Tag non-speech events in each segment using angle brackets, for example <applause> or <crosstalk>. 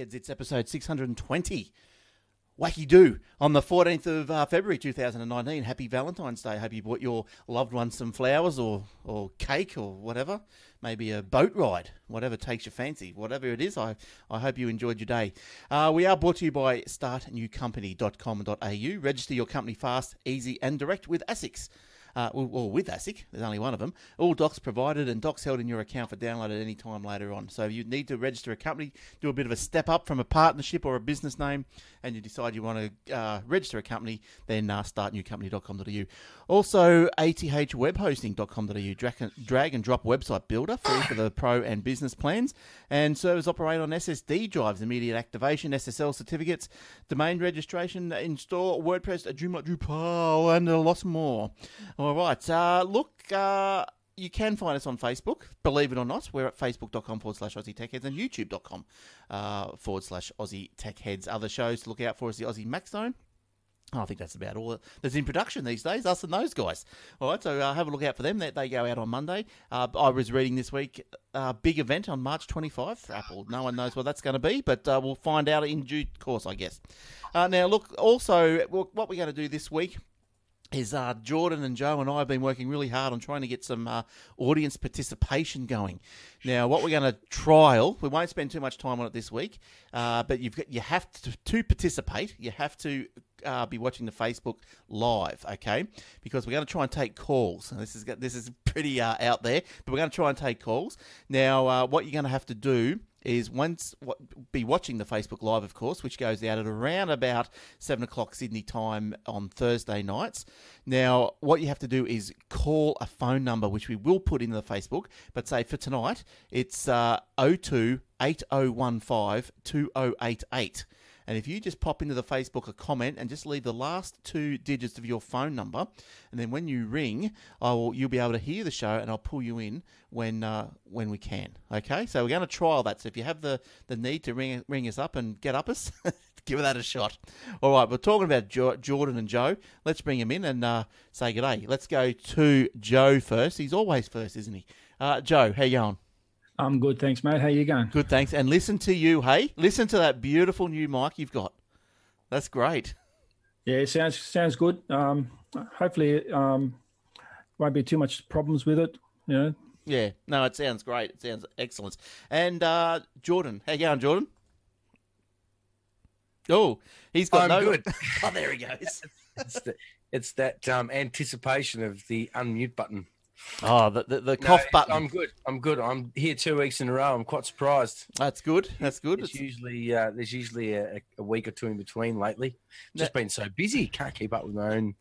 Aussie Tech Heads. It's episode 620. Wacky do on the 14th of uh, February 2019. Happy Valentine's Day. Hope you bought your loved ones some flowers or, or cake or whatever. Maybe a boat ride, whatever takes your fancy. Whatever it is, I, I hope you enjoyed your day. Uh, we are brought to you by startnewcompany.com.au. Register your company fast, easy, and direct with ASICS uh, well, with ASIC, there's only one of them. All docs provided and docs held in your account for download at any time later on. So if you need to register a company, do a bit of a step up from a partnership or a business name, and you decide you want to uh, register a company, then uh, startnewcompany.com.au. Also, athwebhosting.com.au, drag, drag and drop website builder, free for the pro and business plans, and servers operate on SSD drives, immediate activation, SSL certificates, domain registration, install WordPress, Joomla, Drupal, and a lot more. All right. Uh, look, uh, you can find us on Facebook. Believe it or not, we're at facebook.com forward slash Aussie Tech Heads and youtube.com uh, forward slash Aussie Tech Heads. Other shows to look out for is the Aussie Mac Zone. I think that's about all that's in production these days, us and those guys. All right, so uh, have a look out for them. They, they go out on Monday. Uh, I was reading this week a uh, big event on March 25th. Apple, no one knows what that's going to be, but uh, we'll find out in due course, I guess. Uh, now, look, also, what we're going to do this week is uh, Jordan and Joe and I have been working really hard on trying to get some uh, audience participation going. Now, what we're going to trial, we won't spend too much time on it this week, uh, but you've got, you have to, to participate. You have to uh, be watching the Facebook live, okay? Because we're going to try and take calls. This is this is pretty uh, out there, but we're going to try and take calls. Now, uh, what you're going to have to do is once be watching the Facebook Live, of course, which goes out at around about seven o'clock Sydney time on Thursday nights. Now, what you have to do is call a phone number, which we will put into the Facebook, but say for tonight, it's uh, 02 8015 2088. And if you just pop into the Facebook a comment and just leave the last two digits of your phone number, and then when you ring, I will you'll be able to hear the show, and I'll pull you in when uh, when we can. Okay, so we're going to trial that. So if you have the, the need to ring ring us up and get up us, <laughs> give that a shot. All right, we're talking about jo- Jordan and Joe. Let's bring him in and uh, say good day. Let's go to Joe first. He's always first, isn't he? Uh, Joe, how you going? I'm good, thanks, mate. How you going? Good, thanks. And listen to you, hey? Listen to that beautiful new mic you've got. That's great. Yeah, it sounds sounds good. Um, hopefully, um, won't be too much problems with it. You know. Yeah. No, it sounds great. It sounds excellent. And uh, Jordan, how you going, Jordan? Oh, he's got I'm no. good. <laughs> oh, there he goes. <laughs> it's, the, it's that um, anticipation of the unmute button. Oh, the the, the cough No, button. I'm good. I'm good. I'm here two weeks in a row. I'm quite surprised. That's good. That's good. It's It's, usually uh, there's usually a, a week or two in between lately. Just been so busy, can't keep up with my own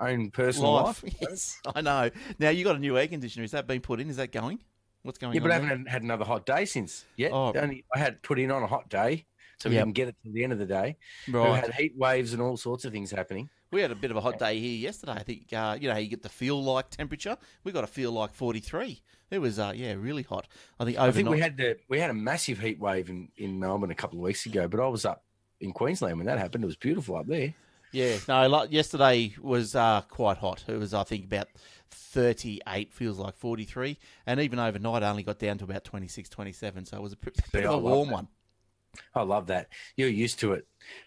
own personal life. life. <laughs> Yes, I know. Now you got a new air conditioner. Is that been put in? Is that going? What's going Yeah, on? but I haven't had another hot day since yet. Oh. Only I had put in on a hot day, so we Yep. didn't get it till the end of the day. We had heat waves and all sorts of things happening. We had a bit of a hot day here yesterday. I think uh, you know you get the feel like temperature. We got a feel like forty three. It was uh, yeah really hot. I think overnight. I think we had the we had a massive heat wave in, in Melbourne a couple of weeks ago, but I was up in Queensland when that happened. It was beautiful up there. Yeah, no, like yesterday was uh, quite hot. It was, I think, about 38, feels like 43. And even overnight, I only got down to about 26, 27. So it was a bit, bit of a I love warm that. one. I love that. You're used to it,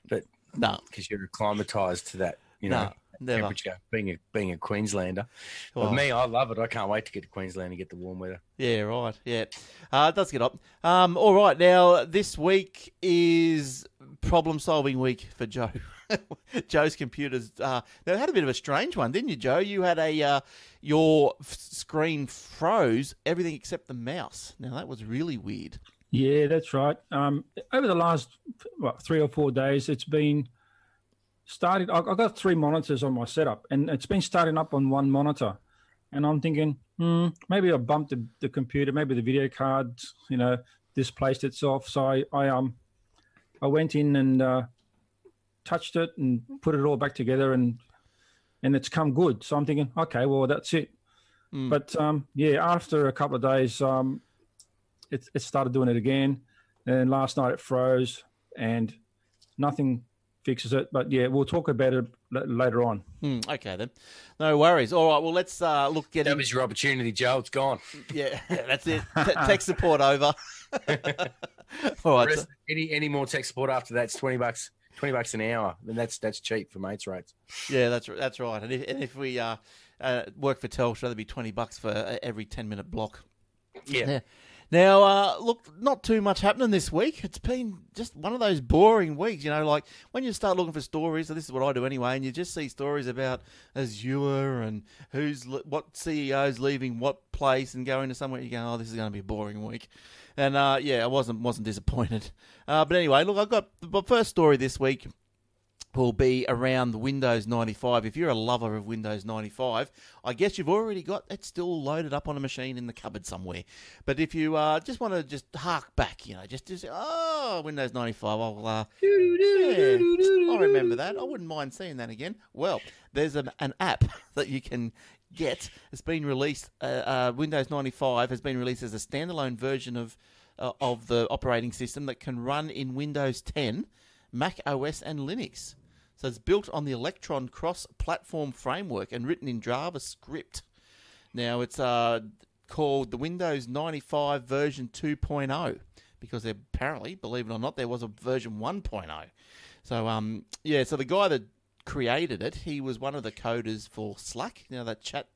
but No, because you're acclimatized to that, you know, no, never. temperature. Being a being a Queenslander, Oh. but me, I love it. I can't wait to get to Queensland and get the warm weather. Yeah, right. Yeah. Uh, it does get up. Um, all right. Now, this week is problem solving week for Joe. <laughs> Joe's computers. Uh, had a bit of a strange one, didn't you, Joe? You had a uh, your f- screen froze everything except the mouse. Now that was really weird. Yeah, that's right. Um, over the last what, three or four days, it's been started. I- I've got three monitors on my setup, and it's been starting up on one monitor. And I'm thinking, hmm, maybe I bumped the, the computer, maybe the video card, you know, displaced itself. So I, I um, I went in and uh, touched it and put it all back together, and and it's come good. So I'm thinking, okay, well that's it. Mm. But um, yeah, after a couple of days, um, it, it started doing it again. And last night it froze, and nothing fixes it. But yeah, we'll talk about it l- later on. Hmm, okay then, no worries. All right. Well, let's uh, look get That in. was your opportunity, Joe. It's gone. Yeah, <laughs> that's it. T- tech support over. <laughs> All right. Rest- so- any any more tech support after that's twenty bucks. Twenty bucks an hour, and that's that's cheap for mates rates. yeah, that's that's right. And if, and if we uh, uh, work for Telstra, that'd be twenty bucks for uh, every ten minute block. Yeah, Yeah. Now, uh, look, not too much happening this week. It's been just one of those boring weeks, you know. Like when you start looking for stories, and this is what I do anyway, and you just see stories about Azure and who's what CEOs leaving what place and going to somewhere. You go, oh, this is going to be a boring week, and uh, yeah, I wasn't wasn't disappointed. Uh, but anyway, look, I've got my first story this week will be around Windows 95. If you're a lover of Windows 95, I guess you've already got it still loaded up on a machine in the cupboard somewhere. But if you uh, just want to just hark back, you know, just just oh Windows 95, I'll uh, yeah, I remember that. I wouldn't mind seeing that again. Well, there's an, an app <laughs> that you can get. It's been released. Uh, uh, Windows 95 has been released as a standalone version of uh, of the operating system that can run in Windows 10, Mac OS, and Linux. So it's built on the Electron cross-platform framework and written in JavaScript. Now it's uh, called the Windows 95 version 2.0 because apparently, believe it or not, there was a version 1.0. So um, yeah, so the guy that created it, he was one of the coders for Slack, you know that chat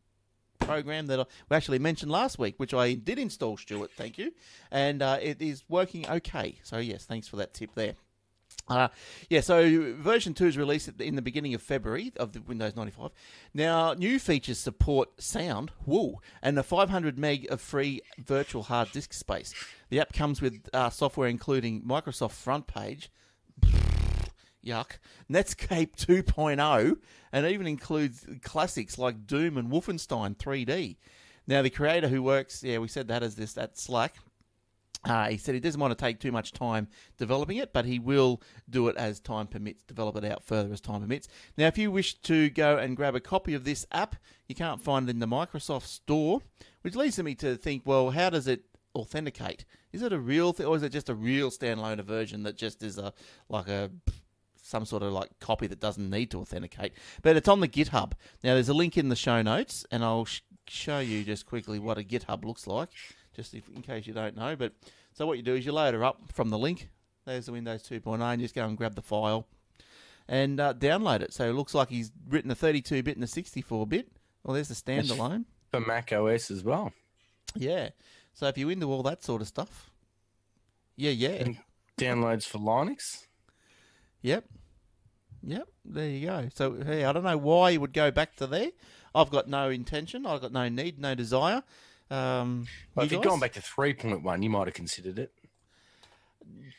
program that I, we actually mentioned last week, which I did install, Stuart. Thank you, and uh, it is working okay. So yes, thanks for that tip there. Uh, yeah, so version 2 is released the- in the beginning of February of the Windows 95. Now, new features support sound, woo, and a 500 meg of free virtual hard disk space. The app comes with uh, software including Microsoft FrontPage, <laughs> yuck, Netscape 2.0, and even includes classics like Doom and Wolfenstein 3D. Now, the creator who works, yeah, we said that as this at Slack, uh, he said he doesn't want to take too much time developing it, but he will do it as time permits, develop it out further as time permits. Now, if you wish to go and grab a copy of this app, you can't find it in the Microsoft Store, which leads me to think, well, how does it authenticate? Is it a real thing, or is it just a real standalone version that just is a like a some sort of like copy that doesn't need to authenticate? But it's on the GitHub. Now, there's a link in the show notes, and I'll sh- show you just quickly what a GitHub looks like just if, in case you don't know. But so what you do is you load her up from the link. There's the Windows 2.0, and you just go and grab the file and uh, download it. So it looks like he's written a 32-bit and a 64-bit. Well, there's the standalone. for Mac OS as well. Yeah. So if you're into all that sort of stuff, yeah, yeah, And downloads for Linux. yep, yep. There you go. So hey, I don't know why you would go back to there. I've got no intention. I've got no need, no desire. Um, Well, you if you'd guys? gone back to 3.1, you might have considered it.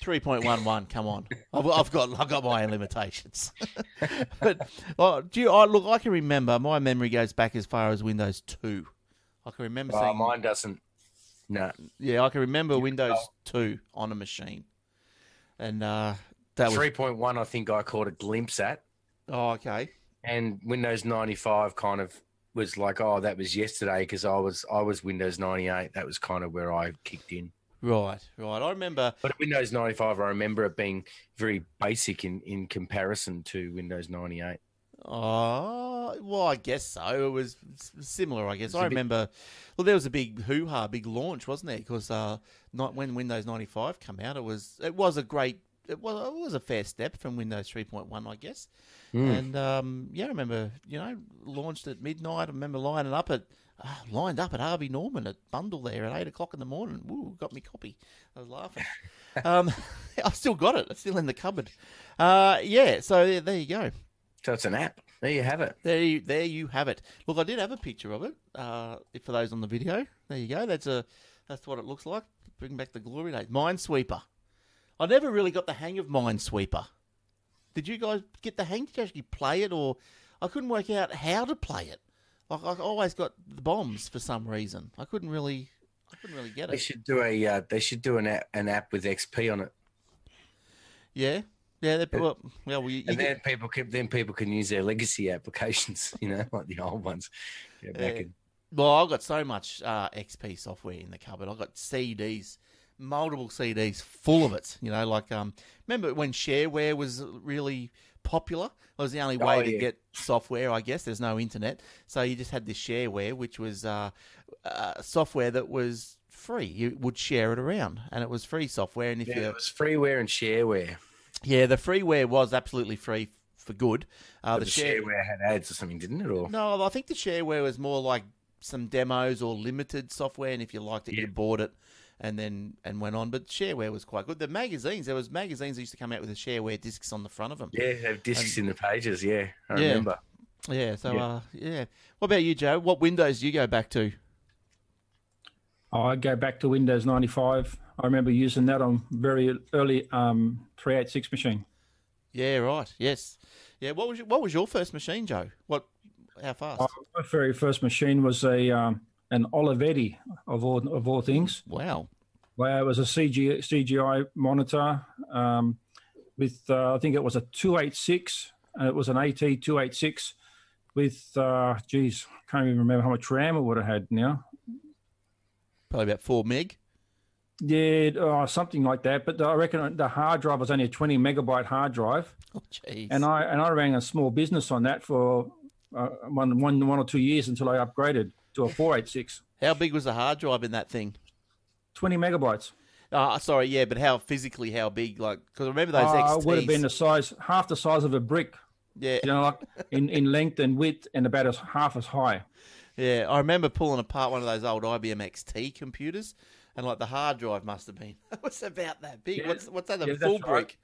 Three point one one. Come on, <laughs> I've, I've got I've got my own limitations. <laughs> but well, do you? I, look, I can remember. My memory goes back as far as Windows two. I can remember Oh, seeing. mine doesn't. No. Yeah, I can remember Windows two on a machine, and uh, that was 3.1, I think I caught a glimpse at. oh okay. And Windows 95 kind of was like, oh, that was yesterday because I was I was Windows 98. That was kind of where I kicked in. Right, right. I remember. But Windows 95, I remember it being very basic in, in comparison to Windows 98. Oh, well, I guess so. It was similar, I guess. I I a bit- remember. Well, there was a big hoo ha, big launch, wasn't there? Because uh, not when Windows ninety five came out, it was it was a great. It was, it was a fair step from Windows 3.1, I guess. Mm. And um, yeah, I remember, you know, launched at midnight. I remember lining up at uh, lined up at Harvey Norman at Bundall there at eight o'clock in the morning. Woo, got me copy. I was laughing. <laughs> um, <laughs> I've still got it. It's still in the cupboard. Uh, yeah, so there, there you go. So it's an app. There you have it. There, you, there you have it. Look, I did have a picture of it. Uh, for those on the video, there you go. That's a that's what it looks like. Bring back the glory days. Minesweeper. I never really got the hang of Minesweeper. Did you guys get the hang? Did you actually play it, or I couldn't work out how to play it? Like I always got the bombs for some reason. I couldn't really, I couldn't really get it. They should do a uh, they should do an app, an app with XP on it, Yeah, yeah. They, well, well, we, and get- then people can then people can use their legacy applications. <laughs> You know, like the old ones. Yeah, back Yeah. and Well, I've got so much uh, XP software in the cupboard. I've got CDs, multiple CDs full of it. You know, like um, remember when shareware was really popular? It was the only way Oh, to get software. I guess there's no internet, so you just had this shareware, which was uh, uh, software that was free. You would share it around, and it was free software. And if Yeah, you it was freeware and shareware. yeah, the freeware was absolutely free for good. Uh, But the the share shareware had ads or something, didn't it? Or no, I think the shareware was more like some demos or limited software, and if you liked it, you bought it, and then and went on. But shareware was quite good. The magazines, there was magazines that used to come out with the shareware discs on the front of them. yeah, they have discs in the pages. Yeah, I Yeah. remember. Yeah, so Yeah. uh, yeah. What about you, Joe? What Windows do you go back to? I go back to Windows 95. I remember using that on very early um, 386 machine. Yeah, right. Yes. Yeah. What was your, what was your first machine, Joe? What? How fast? Uh, My very first machine was a um, an Olivetti of all of all things. wow. Where it was a CG, CGI monitor um, with uh, I think it was a 286. And it was an AT 286 with uh, geez, I can't even remember how much RAM it would have had now. Probably about four meg. Yeah, uh, something like that. But I reckon the hard drive was only a 20 megabyte hard drive. Oh, jeez. and I and I ran a small business on that for uh, one one one or two years until I upgraded to a four eight six. How big was the hard drive in that thing? 20 megabytes. Uh, sorry, yeah, but how physically, how big? Like, because I remember those Uh, XTs? it would have been the size, half the size of a brick, yeah, you know, like in, in length and width, and about as half as high. yeah. I remember pulling apart one of those old IBM XT computers, and like the hard drive must have been <laughs> what's about that big? Yeah. What's what's that? A Yeah, full that's right.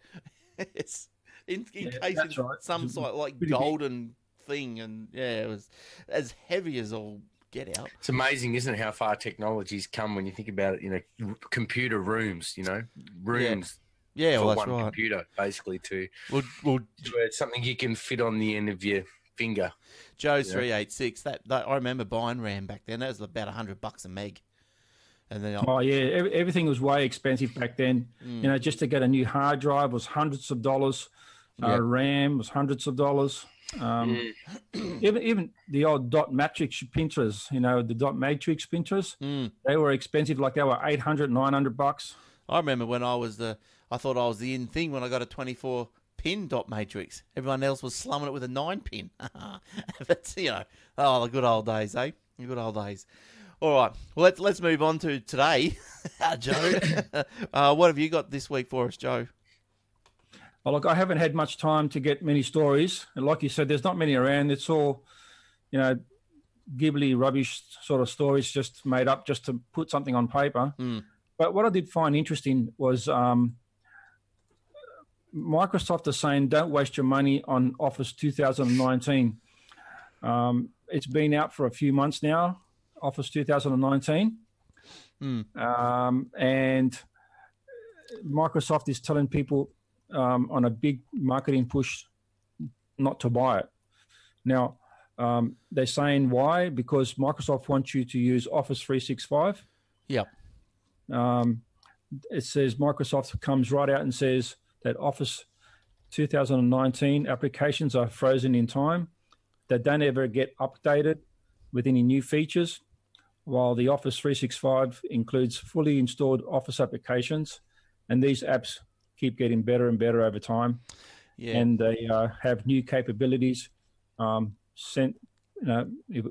brick? <laughs> it's in, Yeah, encased that's in right. some sort like pretty big. golden thing, and yeah, it was as heavy as all get out. It's amazing, isn't it, how far technology's come when you think about it? You know, computer rooms. You know, rooms Yeah, for well, that's one right. computer, basically, to, Well, well, to uh, something you can fit on the end of your finger. Joe's Yeah. three eight six. That, that I remember buying RAM back then. That was about hundred bucks a meg, and then I, Oh yeah, ev- everything was way expensive back then. Mm. You know, just to get a new hard drive was hundreds of dollars. Uh, Yep. RAM was hundreds of dollars. Um, <clears throat> even even the old dot matrix printers, you know, the dot matrix printers, Mm. they were expensive. Like they were 800, 900 bucks. I remember when I was the. I thought I was the in thing when I got a twenty four pin dot matrix. Everyone else was slumming it with a nine pin. <laughs> but you know, oh, the good old days, eh? The good old days. All right, well let's let's move on to today, <laughs> Joe. <laughs> uh, what have you got this week for us, Joe? Well, look, I haven't had much time to get many stories, and like you said, there's not many around. It's all, you know, gibbly rubbish sort of stories just made up just to put something on paper. Mm. But what I did find interesting was um, Microsoft is saying don't waste your money on Office 2019. Um, it's been out for a few months now, Office 2019, Mm. um, and Microsoft is telling people um, on a big marketing push not to buy it. Now, um, they're saying why? Because Microsoft wants you to use Office 365. Yep. Um, it says Microsoft comes right out and says that Office 2019 applications are frozen in time. They don't ever get updated with any new features, while the Office 365 includes fully installed Office applications. And these apps keep getting better and better over time. Yeah. And they uh, have new capabilities um, sent you know,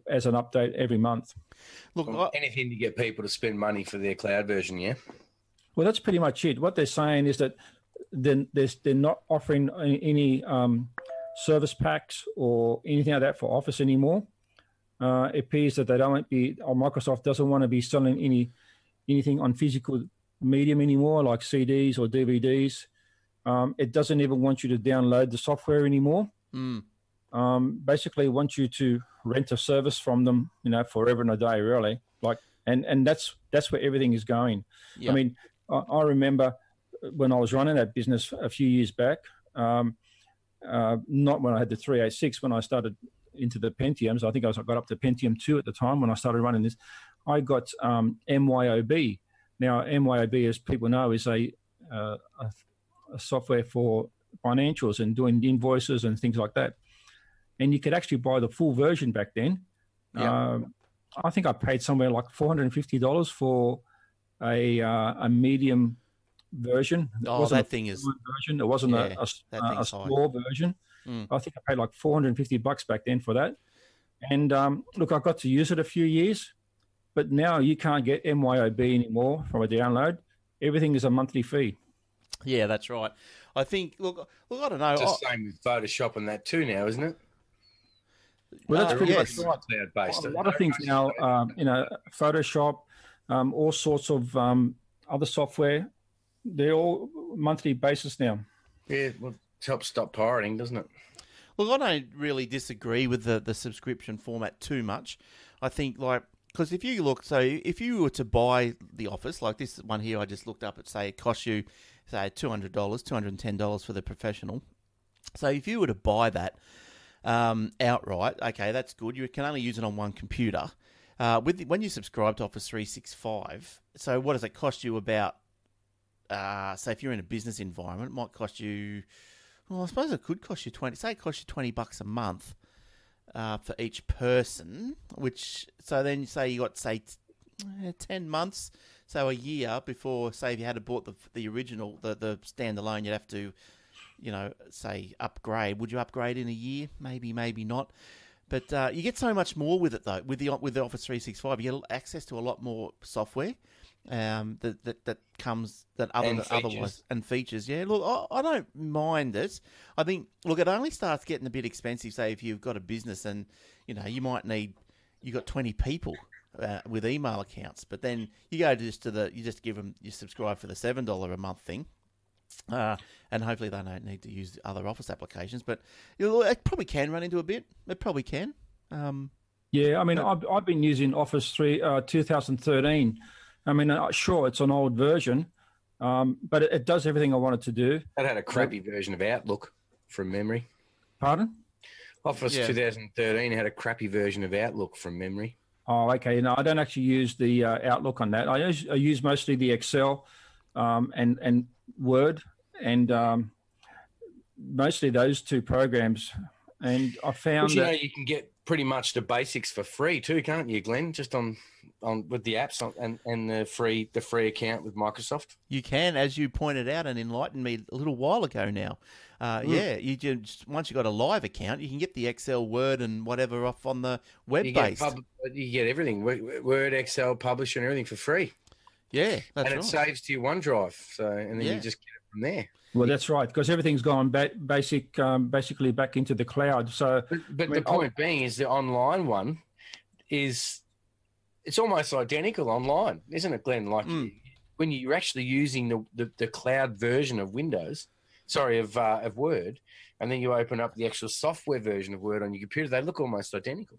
as an update every month. Look, Well, I, anything to get people to spend money for their cloud version, yeah? Well, that's pretty much it. What they're saying is that then they're, they're not offering any any, um, service packs or anything like that for Office anymore. Uh, it appears that they don't be, or Microsoft doesn't want to be selling any anything on physical medium anymore, like CDs or DVDs. Um, it doesn't even want you to download the software anymore. mm, Um, basically, wants you to rent a service from them, you know, forever and a day, really. Like, and and that's that's where everything is going. yeah. I mean, I, I remember when I was running that business a few years back, um, uh, not when I had the 386, when I started into the Pentiums. I think I, was, I got up to Pentium 2 at the time when I started running this. I got um, MYOB. Now, MYOB, as people know, is a, uh, a, a software for financials and doing invoices and things like that. And you could actually buy the full version back then. Yeah. Um, I think I paid somewhere like $450 for a uh, a medium version. It oh, wasn't that thing is. version. It wasn't Yeah, a, a, a, small version. Mm. I think I paid like 450 bucks back then for that. And um, look, I got to use it a few years, but now you can't get MYOB anymore from a download. Everything is a monthly fee. Yeah, that's right. I think. Look, look. I don't know. It's the same with Photoshop and that too now, isn't it? Well, that's Uh, pretty yes. much Cloud based. a lot of things now. Um, you know, Photoshop, um, all sorts of um, other software. They're all monthly basis now. Yeah, well, it helps stop pirating, doesn't it? Look, I don't really disagree with the, the subscription format too much. I think, like, because if you look, so if you were to buy the Office, like this one here, I just looked up, it say it costs you, say, $200, $210 for the professional. So if you were to buy that um, outright, okay, that's good. You can only use it on one computer. Uh, with the, when you subscribe to Office 365, so what does it cost you about, uh, say, if you're in a business environment, it might cost you well, I suppose it could cost you twenty. Say it costs you twenty bucks a month uh, for each person. Which so then you say you got say t- eh, ten months, so a year before. Say if you had to bought the the original, the the standalone, you'd have to, you know, say upgrade. Would you upgrade in a year? Maybe, maybe not. But uh, you get so much more with it though. With the with the Office three six five, you get access to a lot more software um, that, that that comes that other And than otherwise and features. Yeah, look, I, I don't mind it. I think look, it only starts getting a bit expensive. Say if you've got a business and you know you might need you've got twenty people uh, with email accounts, but then you go just to the you just give them you subscribe for the seven dollar a month thing. Uh, and hopefully they don't need to use other Office applications, but you know, it probably can run into a bit. It probably can. Um, Yeah, I mean, But- I've, I've been using Office three uh, 2013. I mean, uh, sure, it's an old version, um, but it, it does everything I wanted to do. That had a crappy version of Outlook from memory. Pardon? Office Yeah. 2013 had a crappy version of Outlook from memory. Oh, okay. No, I don't actually use the uh, Outlook on that. I use, I use mostly the Excel um, and and Word, and um, mostly those two programs. And I found But you know, that you can get pretty much the basics for free too, can't you, Glenn? Just on on with the apps on, and and the free the free account with Microsoft. You can, as you pointed out and enlightened me a little while ago now. Uh, Yeah, you just once you got a live account, you can get the Excel, Word, and whatever off on the web You get pub, you get everything Word, Excel, Publisher, and everything for free, yeah, that's and right. it saves to your OneDrive. So and then Yeah. you just get it from there. Well, that's right because everything's gone ba- basic, um, basically back into the cloud. So But, but I mean, the point being is the online one is it's almost identical online, isn't it, Glenn? Like Mm. when you're actually using the, the, the cloud version of Windows, sorry, of uh, of Word, and then you open up the actual software version of Word on your computer, they look almost identical.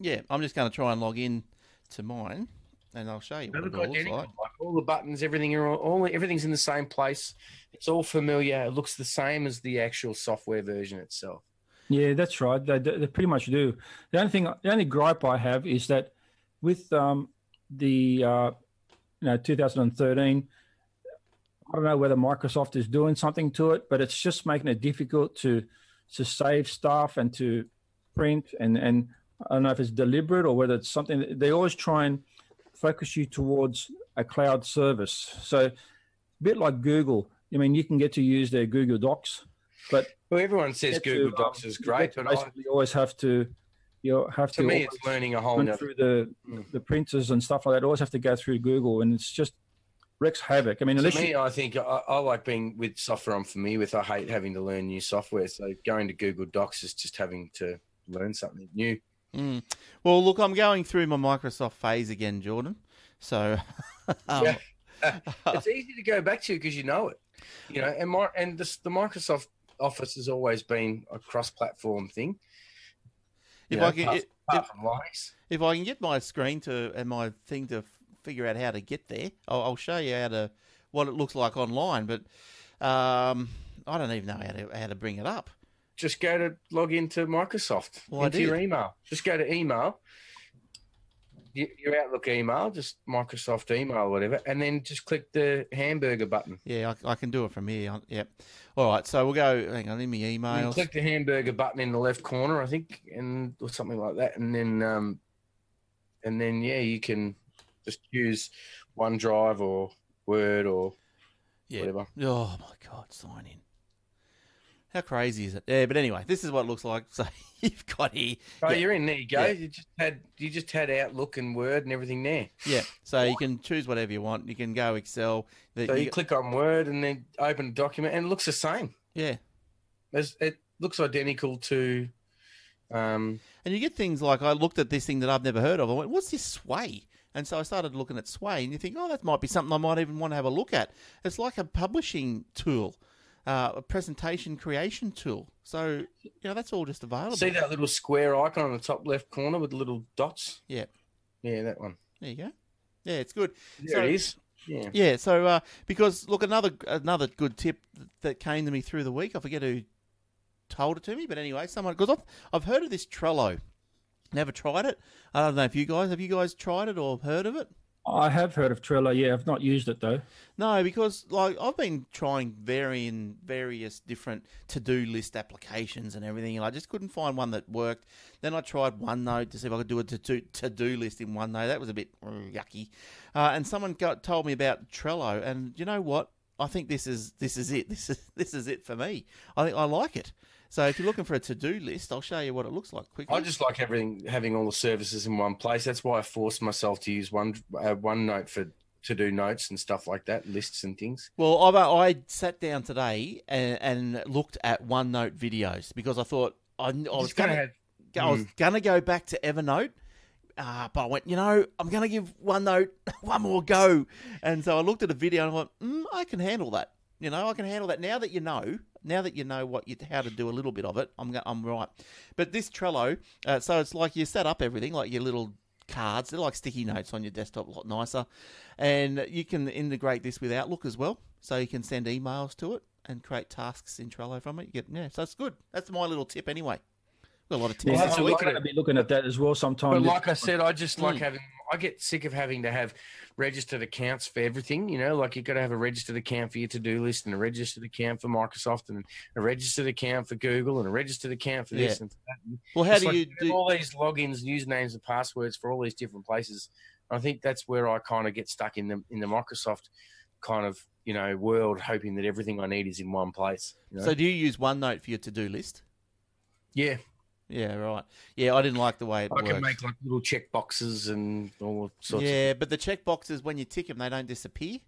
Yeah, I'm just going to try and log in to mine, and I'll show you They what it look all looks identical. like. All the buttons, everything are all, all everything's in the same place. It's all familiar. It looks the same as the actual software version itself. Yeah, that's right. They, they they pretty much do. The only thing, the only gripe I have is that with um, the uh, you know 2013, I don't know whether Microsoft is doing something to it, but it's just making it difficult to to save stuff and to print and and I don't know if it's deliberate or whether it's something they always try and focus you towards a cloud service. So a bit like Google. I mean, you can get to use their Google Docs, but Well, everyone says get to, Google um, Docs is great, get to but I, basically always have to you know, have to to me, it's learning a whole run through the Mm. the printers and stuff like that. Always have to go through Google, and it's just wreaks havoc. I mean, To unless me, you, I think I, I like being with software I'm familiar with. I hate having to learn new software. So going to Google Docs is just having to learn something new. Mm. Well, look, I'm going through my Microsoft phase again, Jordan. So, <laughs> um, Yeah. <laughs> it's easy to go back to because you know it. You know, and my, and this, the Microsoft Office has always been a cross-platform thing. if you know, I can, apart, if, apart Linux. if I can get my screen to and my thing to figure out how to get there, I'll, I'll show you how to what it looks like online. But um, I don't even know how to how to bring it up. just go to log into Microsoft Well, into your email. Just go to email, your Outlook email, just Microsoft email or whatever, and then just click the hamburger button. Yeah, I, I can do it from here. Yep. All right, so we'll go. Hang on, in my And emails. click the hamburger button in the left corner, I think, and or something like that, and then um, and then yeah, you can just use OneDrive or Word or Yeah. whatever. Oh my God, sign in. How crazy is it? Yeah, but anyway, this is what it looks like. <laughs> So you've got here. Oh, Yeah. you're in. There you go. Yeah. You just had you just had Outlook and Word and everything there. Yeah. So you can choose whatever you want. You can go Excel. The- So you you- click on Word and then open a document, and it looks the same. yeah. It looks identical to. Um, And you get things like I looked at this thing that I've never heard of. I went, "What's this Sway?" And so I started looking at Sway, and you think, "Oh, that might be something I might even want to have a look at." It's like a publishing tool, uh, a presentation creation tool. So you know that's all just available. see that little square icon on the top left corner with the little dots? Yeah. Yeah, that one. There you go. Yeah, it's good. There So- it is. Yeah. Yeah. So uh, because look, another another good tip that came to me through the week. I forget who told it to me, but anyway, someone because I've I've heard of this Trello. Never tried it. I don't know if you guys have you guys tried it or heard of it. I have heard of Trello. Yeah, I've not used it though. No, because like I've been trying varying various different to-do list applications and everything, and I just couldn't find one that worked. Then I tried OneNote to see if I could do a to-do, to-do list in OneNote. That was a bit mm, yucky. Uh, and someone got, told me about Trello, and you know what? I think this is this is it. <laughs> This is this is it for me. I think I like it. So if you're looking for a to-do list, I'll show you what it looks like quickly. I just like everything having all the services in one place. That's why I forced myself to use one uh, OneNote for to do notes and stuff like that, lists and things. Well, I, I sat down today and, and looked at OneNote videos because I thought I, I was gonna to I was Mm. going to go back to Evernote, uh, but I went, you know, I'm going to give OneNote <laughs> one more go, and so I looked at a video and I went, mm, I can handle that. You know, I can handle that now that you know. Now that you know what you how to do a little bit of it, I'm I'm right. But this Trello, uh, so it's like you set up everything like your little cards. They're like sticky notes on your desktop, a lot nicer. And you can integrate this with Outlook as well, so you can send emails to it and create tasks in Trello from it. You get yeah, so it's good. That's my little tip anyway. Got a lot of tips. Yeah, that's I'm going to be looking at that as well sometime. But like I said, I just like Mm. having. I get sick of having to have registered accounts for everything. You know, like you've got to have a registered account for your to-do list, and a registered account for Microsoft, and a registered account for Google, and a registered account for this Yeah. and for that. And well, how it's do like you do? all these logins, usernames, and passwords for all these different places? I think that's where I kind of get stuck in the in the Microsoft kind of you know world, hoping that everything I need is in one place. you know? So do you use OneNote for your to-do list? yeah, Yeah, right. Yeah, I didn't like the way it I worked. can make like little check boxes and all sorts. of yeah, but the check boxes when you tick them, they don't disappear.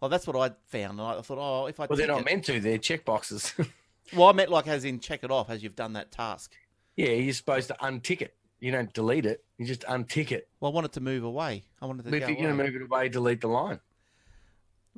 Well, that's what I found. And I thought, oh, if I Well, they're not it- meant to. They're check boxes. <laughs> well, I meant like as in check it off as you've done that task. yeah, you're supposed to untick it. You don't delete it. You just untick it. Well, I want it to move away. I wanted to But if you're going to move it away, delete the line.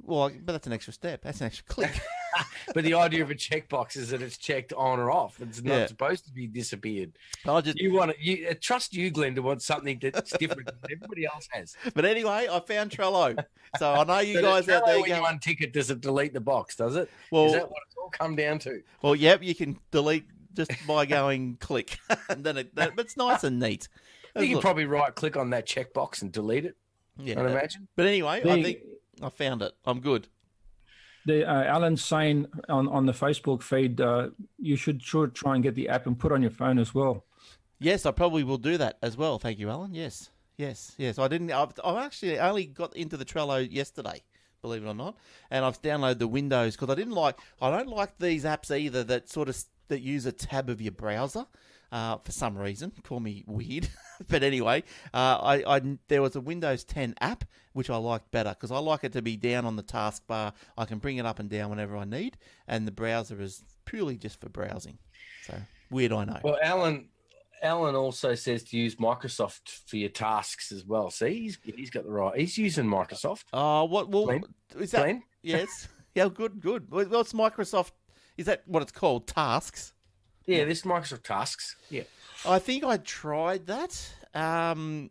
Well, but that's an extra step. That's an extra click. <laughs> <laughs> But the idea of a checkbox is that it's checked on or off. It's not Yeah. supposed to be disappeared. I just. You want to you uh, trust you, Glenn, to want something that's different than <laughs> everybody else has. But anyway, I found Trello. So I know you So guys out there when you going, untick it, does it delete the box? Does it? well, that what it's all come down to? well, yep, you can delete just by going <laughs> click, and then it. That, but it's nice and neat. You can Look, probably right click on that checkbox and delete it. yeah, I'd imagine. But anyway, I think I found it. I'm good. The uh, Alan's saying on, on the Facebook feed, uh, you should sure try and get the app and put on your phone as well. Yes, I probably will do that as well. Thank you, Alan. Yes, yes, yes. I didn't. I've, I've actually only got into the Trello yesterday, believe it or not, and I've downloaded the Windows because I didn't like. I don't like these apps either that sort of that use a tab of your browser. Uh, for some reason, call me weird, <laughs> but anyway, uh, I, I there was a Windows 10 app which I liked better because I like it to be down on the taskbar. I can bring it up and down whenever I need, and the browser is purely just for browsing. So weird, I know. Well, Alan, Alan also says to use Microsoft for your tasks as well. See, he's he's got the right. He's using Microsoft. Uh, what? Well, Glenn? is that? Glenn? Yes. <laughs> Yeah. Good. Good. It's Microsoft. Is that what it's called? Tasks. Yeah, this Microsoft Tasks. Yeah. I think I tried that. Um,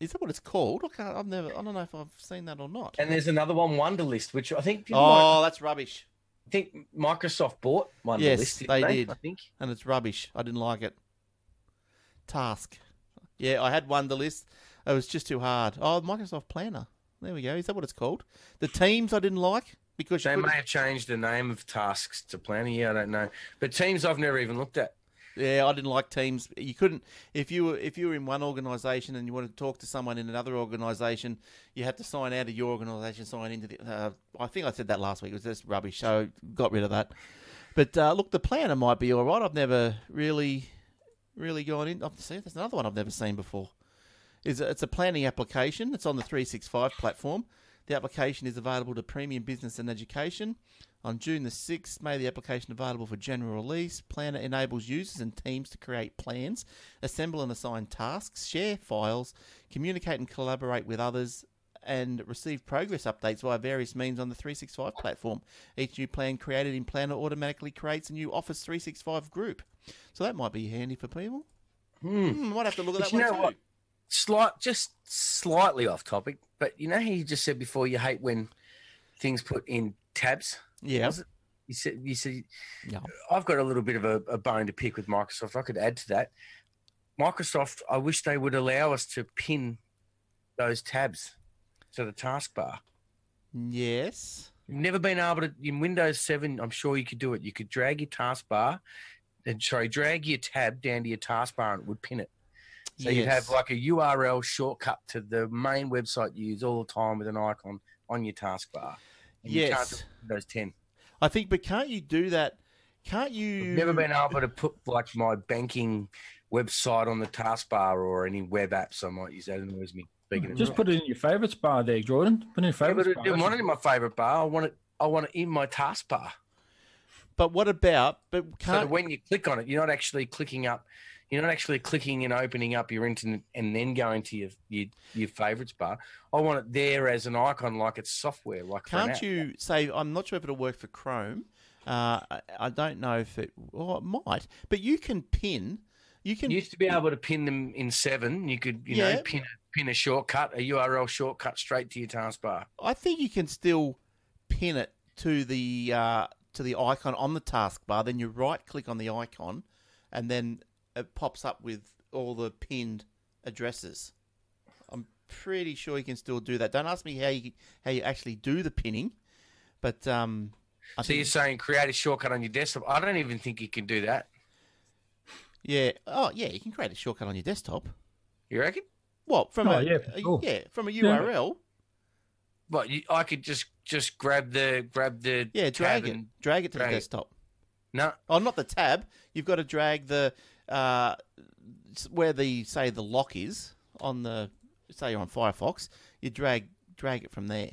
is that what it's called? I can't. I've never. I don't know if I've seen that or not. And there's another one, Wunderlist, which I think didn't Oh, that's rubbish. I think Microsoft bought Wunderlist. Yes, didn't they they did. I think. And it's rubbish. I didn't like it. Task. Yeah, I had Wunderlist. It was just too hard. Oh, Microsoft Planner. There we go. Is that what it's called? The teams I didn't like because They may have changed the name of Tasks to Planner. Yeah, I don't know. But Teams, I've never even looked at. Yeah, I didn't like teams. You couldn't if you were if you were in one organisation and you wanted to talk to someone in another organisation, you had to sign out of your organisation, sign into the. Uh, I think I said that last week. It was just rubbish. So got rid of that. But uh, look, the planner might be all right. I've never really, really gone in. I've seen, there's another one I've never seen before. Is it's a planning application. It's on the 365 platform. The application is available to premium business and education. On June the 6th, made the application available for general release. Planner enables users and teams to create plans, assemble and assign tasks, share files, communicate and collaborate with others, and receive progress updates via various means on the 365 platform. Each new plan created in Planner automatically creates a new Office 365 group. So that might be handy for people. Hmm, might have to look at But that one too. what? Slight, just slightly off topic, but you know how you just said before you hate when things put in tabs. Yeah. You said you said Yeah. I've got a little bit of a, a bone to pick with Microsoft. I could add to that. Microsoft, I wish they would allow us to pin those tabs to the taskbar. Yes. You've never been able to in Windows 7, I'm sure you could do it. You could drag your taskbar and sorry, drag your tab down to your taskbar and it would pin it. So you'd have like a URL shortcut to the main website you use all the time with an icon on your taskbar. And you can't do Yes. it with Windows 10. I think, but can't you do that? Can't you? I've never been able to put like my banking website on the taskbar or any web apps. I might use that annoys me. Speaking of Just put it in your favourites bar there, Jordan. Put it in your yeah, but favourites I didn't want it in my favorite bar. I want it. I want it in my taskbar. But what about? But can't? So when you click on it, you're not actually clicking up. You're not actually clicking and opening up your internet and then going to your your, your favorites bar. I want it there as an icon, like it's software, like Can't you say? I'm not sure if it'll work for Chrome. Uh, I, I don't know if it. Well, it might. But you can pin. You can. You used to be able to pin them in seven. You could, you know, pin a, pin a shortcut, a URL shortcut straight to your taskbar. I think you can still pin it to the uh, to the icon on the taskbar. Then you right click on the icon, and then it pops up with all the pinned addresses. I'm pretty sure you can still do that. Don't ask me how you how you actually do the pinning, but um, I So you're saying create a shortcut on your desktop? I don't even think you can do that. yeah, oh yeah, you can create a shortcut on your desktop. You reckon? What from Oh, a, yeah, for a- sure. yeah from a Yeah. URL? But you, I could just just grab the grab the Yeah, drag tab it, and drag it to drag the it. desktop. no. Oh, not the tab. You've got to drag the uh, where the say the lock is on the say you're on Firefox. You drag drag it from there,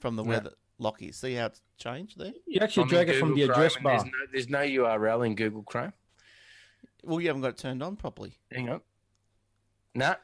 from the where the lock is. See how it's changed there? You actually I'm drag it from the Chrome address bar. There's no, there's no URL in Google Chrome. Well, you haven't got it turned on properly. Hang on. No,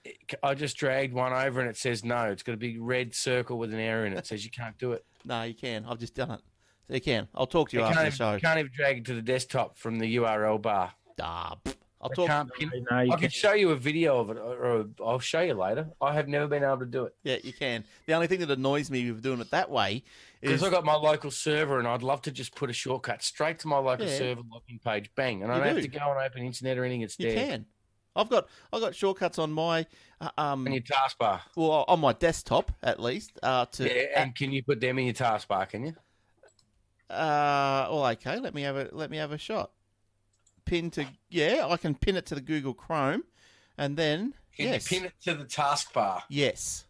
I just dragged one over and it says no. It's got a big red circle with an arrow in it. It says you can't do it. <laughs> No, you can. I've just done it. So you can. I'll talk to you You after can't, the even, show. you can't even drag it to the desktop from the URL bar. Ah, pff, I'll I talk. can't pin No, I can- can show you a video of it, or, I'll show you later. I have never been able to do it Yeah, you can. The only thing that annoys me with doing it that way is because I've got my local server, and I'd love to just put a shortcut straight to my local Yeah. server login page, bang, and I don't have to go and open internet or anything. It's you there can. I've got I've got shortcuts on my uh, um on your taskbar. well on my desktop at least uh to Yeah, and can you put them in your taskbar? Can you? Uh, well, okay. Let me have a let me have a shot. Pin to yeah, I can pin it to the Google Chrome, and then Can yes, you pin it to the taskbar? yes,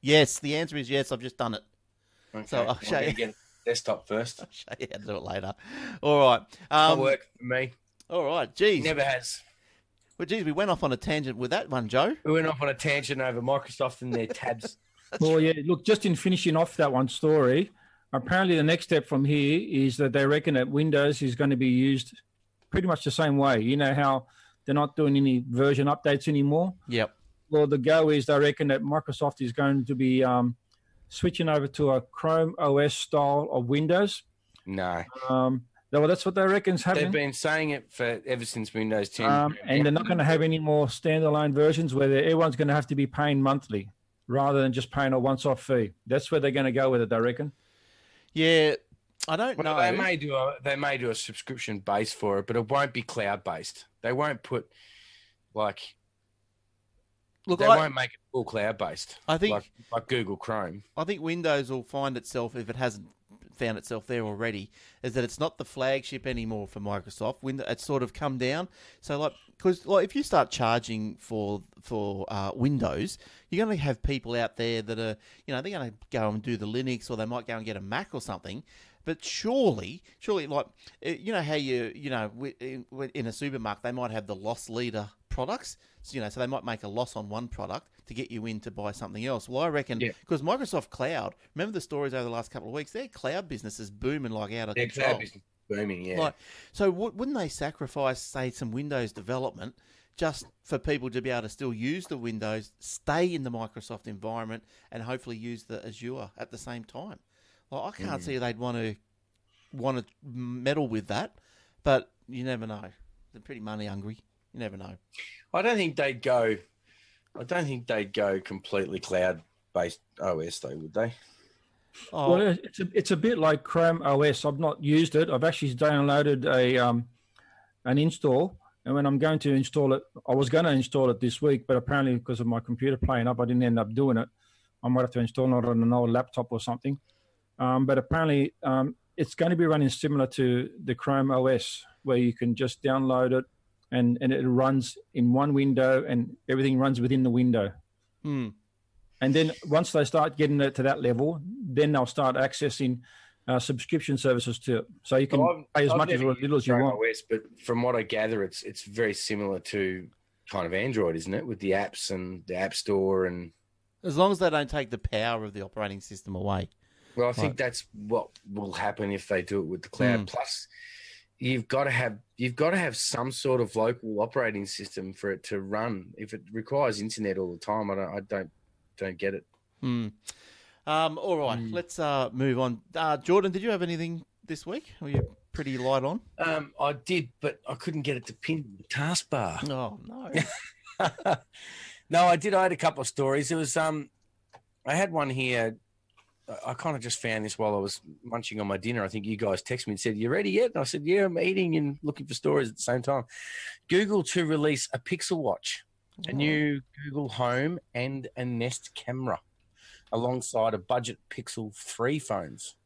yes. The answer is yes. I've just done it. Okay. So I'll well, show I'm you. gonna Get it desktop first. <laughs> I'll show you how to do it later. All right. That'll Um, work for me. all right. Geez. Never has. Well, geez, we went off on a tangent with that one, Joe. We went off on a tangent over Microsoft and their <laughs> tabs. Well, yeah. Look, just in finishing off that one story, apparently the next step from here is that they reckon that Windows is going to be used pretty much the same way. You know how they're not doing any version updates anymore. Yep. Well, the go is they reckon that Microsoft is going to be um, switching over to a Chrome OS style of Windows. No, Um, well, that's what they reckon's they've happening. been saying it for ever since Windows 10. Um, and they're not going to have any more standalone versions where everyone's going to have to be paying monthly rather than just paying a once-off fee. That's where they're going to go with it, I reckon. Yeah. I don't Well, know. they may do a they may do a subscription base for it, but it won't be cloud based. They won't put like Look, they I, won't make it full cloud based. I think like, like Google Chrome. I think Windows will find itself, if it hasn't found itself there already, is that it's not the flagship anymore for Microsoft. Win- It's sort of come down. So, like, because like, if you start charging for for uh, Windows, you're going to have people out there that are, you know, they're going to go and do the Linux, or they might go and get a Mac or something. But surely, surely, like uh, you know how you you know in in a supermarket they might have the loss leader products. So, you know, so they might make a loss on one product to get you in to buy something else. Well, I reckon Yeah. because Microsoft Cloud. Remember the stories over the last couple of weeks? Their cloud business is booming like out of Their control. cloud business is booming, yeah. Like, so w- wouldn't they sacrifice, say, some Windows development just for people to be able to still use the Windows, stay in the Microsoft environment, and hopefully use the Azure at the same time? Well, I can't see they'd want to want to meddle with that, but you never know. They're pretty money hungry. You never know. I don't think they'd go. I don't think they'd go completely cloud based OS though, would they? Oh, Well, it's a, it's a bit like Chrome OS. I've not used it. I've actually downloaded a um, an install, and when I'm going to install it, I was going to install it this week, but apparently because of my computer playing up, I didn't end up doing it. I might have to install it on an old laptop or something. Um, but apparently, um, it's going to be running similar to the Chrome OS, where you can just download it, and and it runs in one window, and everything runs within the window. hmm. And then once they start getting it to that level, then they'll start accessing uh, subscription services to it. So you can Well, pay as I've much as or little as you want. OS, but from what I gather, it's it's very similar to kind of Android, isn't it? With the apps and the App Store, and As long as they don't take the power of the operating system away. Well, I think that's what will happen if they do it with the cloud. Mm. Plus, you've got to have you've got to have some sort of local operating system for it to run. If it requires internet all the time, I don't I don't don't get it. Hmm. Um, all right, Hmm. let's uh, move on. Uh, Jordan, did you have anything this week? Were you pretty light on? Um, I did, but I couldn't get it to pin the taskbar. Oh no. <laughs> no, I did. I had a couple of stories. It was um, I had one here. I- kind of just found this while I was munching on my dinner. I think you guys texted me and said, "You ready yet?" And I said, "Yeah, I'm eating and looking for stories at the same time." Google to release a Pixel Watch, a new Google Home, and a Nest camera, alongside a budget Pixel Three phones,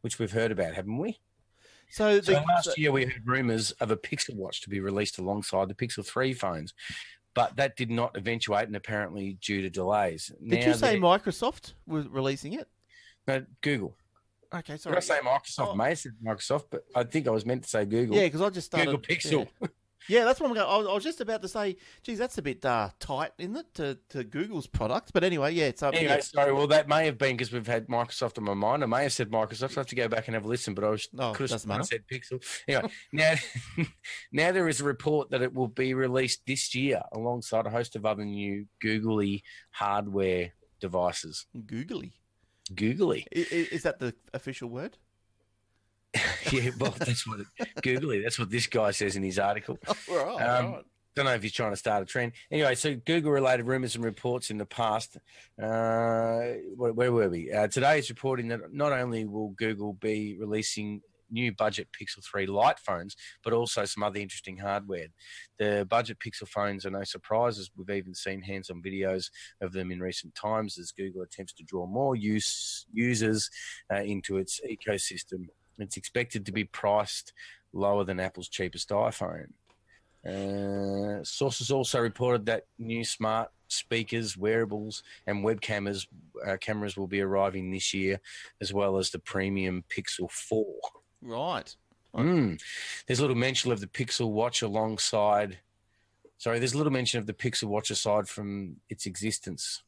which we've heard about, haven't we? So, So the, last year we heard rumours of a Pixel Watch to be released alongside the Pixel 3 phones, but that did not eventuate and apparently due to delays. did Now you say Microsoft was releasing it? No, Google? Okay, Did sorry. I say Microsoft? Oh. May said Microsoft, but I think I was meant to say Google. Yeah, because I just started. Google Pixel. Yeah. Yeah, that's what I'm going. I was, I was just about to say, geez, that's a bit uh, tight, isn't it, to, to Google's product? But anyway, yeah, it's up. Anyway, yeah. sorry. Well, that may have been because we've had Microsoft on my mind. I may have said Microsoft. I have to go back and have a listen, but I was Oh, could have said Pixel. Anyway, <laughs> now <laughs> now there is a report that it will be released this year alongside a host of other new googly hardware devices. Googly. Googly. I- i- Is that the official word? <laughs> yeah, well, that's what it, googly. That's what this guy says in his article. <laughs> right, Um, right. Don't know if he's trying to start a trend. Anyway, so Google-related rumors and reports in the past. Uh, where, where were we? Uh, today is reporting that not only will Google be releasing new budget Pixel 3 Lite phones, but also some other interesting hardware. The budget Pixel phones are no surprises. We've even seen hands-on videos of them in recent times as Google attempts to draw more use users uh, into its ecosystem. It's expected to be priced lower than Apple's cheapest iPhone. Uh, sources also reported that new smart speakers, wearables, and web cameras uh, cameras will be arriving this year, as well as the premium Pixel Four. Right. Mm. There's a little mention of the Pixel Watch alongside. Sorry, there's a little mention of the Pixel Watch aside from its existence.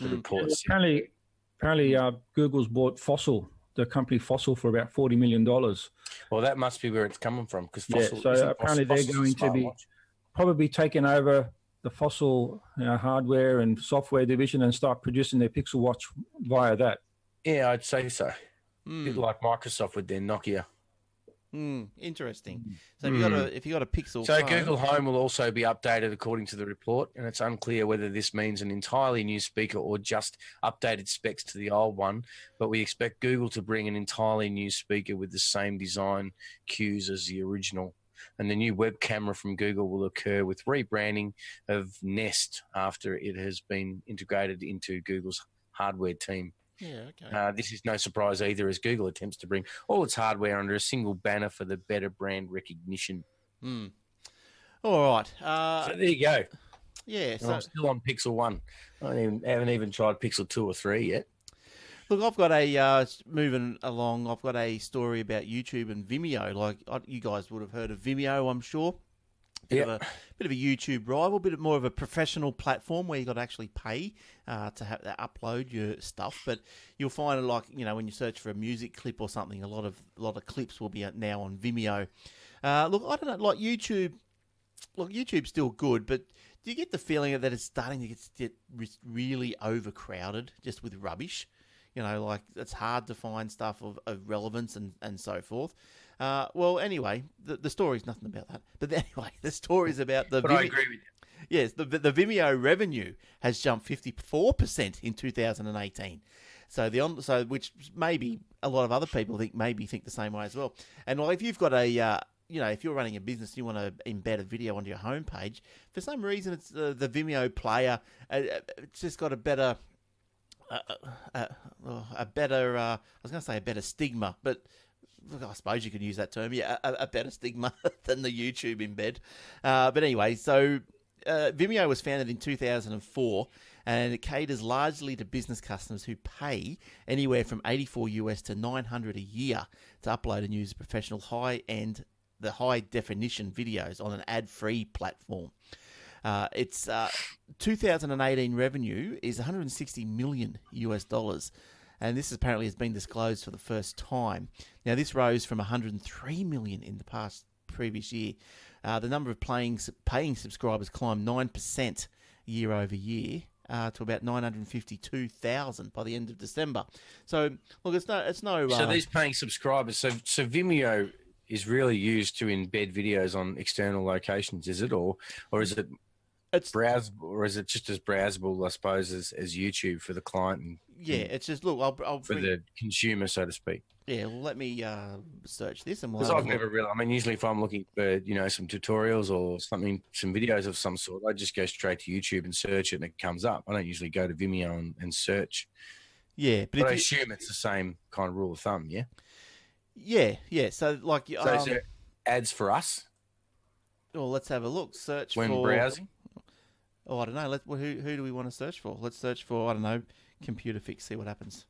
The Mm. reports. Apparently, apparently, uh, Google's bought Fossil, the company Fossil, for about forty million dollars. Well, that must be where it's coming from because Yeah, so isn't apparently they're going to be- smartwatch? Probably taking over the Fossil uh, hardware and software division and start producing their Pixel Watch via that. Yeah, I'd say so. A bit Hmm. like Microsoft with their Nokia. Hmm. Interesting. So if you got a if you got a Pixel, So phone- Google Home will also be updated according to the report, and it's unclear whether this means an entirely new speaker or just updated specs to the old one. But we expect Google to bring an entirely new speaker with the same design cues as the original. And the new web camera from Google will occur with rebranding of Nest after it has been integrated into Google's hardware team. Yeah. Okay. Uh, this is no surprise either, as Google attempts to bring all its hardware under a single banner for the better brand recognition. Hmm. All right. Uh, So there you go. yeah. So I'm still on Pixel One. I haven't even, haven't even tried Pixel Two or Three yet. Look, I've got a uh, moving along. I've got a story about YouTube and Vimeo. Like you guys would have heard of Vimeo, I'm sure. Bit of a bit of a YouTube rival, bit more of a professional platform where you got to actually pay uh, to have to upload your stuff. But you'll find like you know when you search for a music clip or something, a lot of a lot of clips will be now on Vimeo. Uh, look, I don't know, like YouTube. Look, YouTube's still good, but do you get the feeling that it's starting to get, get really overcrowded just with rubbish? You know, like it's hard to find stuff of, of relevance and, and so forth. Uh, well, anyway, the, the story's nothing about that. But <laughs> anyway, the story's about the But I agree with you. Yes, the, the Vimeo revenue has jumped 54% in 2018. So the on, so which maybe a lot of other people think maybe think the same way as well. And well, if you've got a uh, you know if you're running a business, and you want to embed a video onto your homepage. For some reason, it's uh, the Vimeo player. Uh, it's just got a better. Uh, uh, uh, a better, uh, I was going to say a better stigma, but I suppose you could use that term. Yeah, a, a better stigma <laughs> than the YouTube embed. Uh, but anyway, so uh, Vimeo was founded in 2004, and it caters largely to business customers who pay anywhere from 84 US to 900 a year to upload and use professional high-end, the high definition videos on an ad-free platform. Uh, its uh, 2018 revenue is 160 million US dollars, and this apparently has been disclosed for the first time. Now, this rose from 103 million in the past previous year. Uh, the number of playing, paying subscribers climbed 9% year over year. Uh, to about 952,000 by the end of December. So, look, it's no, it's no. So uh, these paying subscribers, so so Vimeo is really used to embed videos on external locations, is it, or or is it it's browsable, or is it just as browsable, I suppose, as, as YouTube for the client and yeah, it's just look. I'll, I'll for bring, the consumer, so to speak? yeah. Well, let me uh, search this and. Because I've never really, I mean, usually if I'm looking for, you know, some tutorials or something, some videos of some sort, I just go straight to YouTube and search it and it comes up. I don't usually go to Vimeo and, and search. Yeah, but But I you, assume it's the same kind of rule of thumb, yeah? yeah, yeah. So like, So um, ads for us well, let's have a look. Search when for browsing? Oh, I don't know. Let well, who who do we want to search for? Let's search for I don't know, computer fix. See what happens.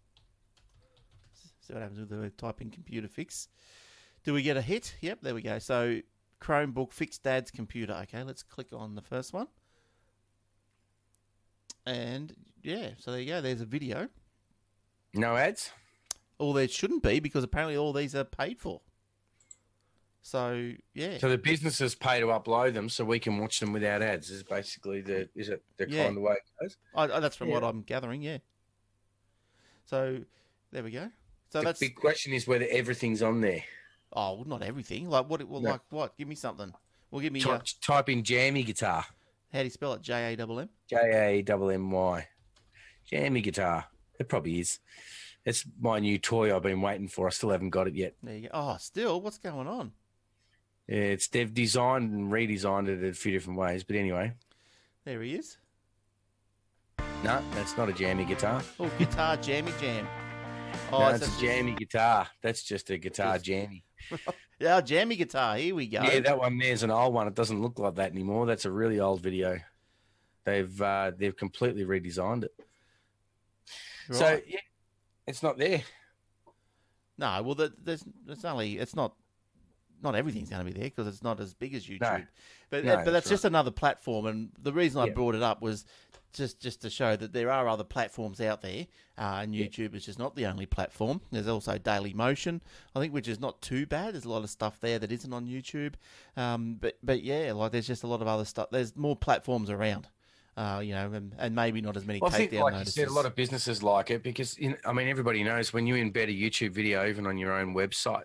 See what happens with the type in computer fix. Do we get a hit? Yep, there we go. So Chromebook fix dad's computer. Okay, let's click on the first one. And yeah, so there you go. There's a video. No ads? All there shouldn't be because apparently all these are paid for. So yeah, So the businesses pay to upload them so we can watch them without ads. Is basically the is it the Yeah. kind of way it goes? I, I- that's from what I'm gathering. Yeah. So there we go. So the that's big question is whether everything's on there. Oh, well, not everything. Like what? Well, No. like what? Give me something. Well, give me. Uh, Type, type in jammy guitar. how do you spell it? J A double M. J A double M Y. Jammy guitar. It probably is. It's my new toy I've been waiting for. I still haven't got it yet. There you go. Oh, still, what's going on? Yeah, It's they've designed and redesigned it a few different ways, but anyway, There he is. No, that's not a jammy guitar. Oh, guitar jammy jam. Oh, no, it's it's a- jammy guitar. That's just a guitar jammy. <laughs> yeah, jammy guitar. Here we go. Yeah, that one there's an old one. It doesn't look like that anymore. That's a really old video. They've uh, they've completely redesigned it. Right. So yeah, it's not there. no, well, the, there's there's only it's not not everything's going to be there because it's not as big as YouTube. But No, but that's that's just another platform, and the reason I Yeah. brought it up was just just to show that there are other platforms out there, uh, and Yeah. YouTube is just not the only platform. There's also Daily Motion, I think, which is not too bad. There's a lot of stuff there that isn't on YouTube, um, but but yeah, like there's just a lot of other stuff. There's more platforms around, uh, you know, and, and maybe not as many Well, I think, like notices. you said, a lot of businesses like it because, in, I mean, everybody knows when you embed a YouTube video, even on your own website,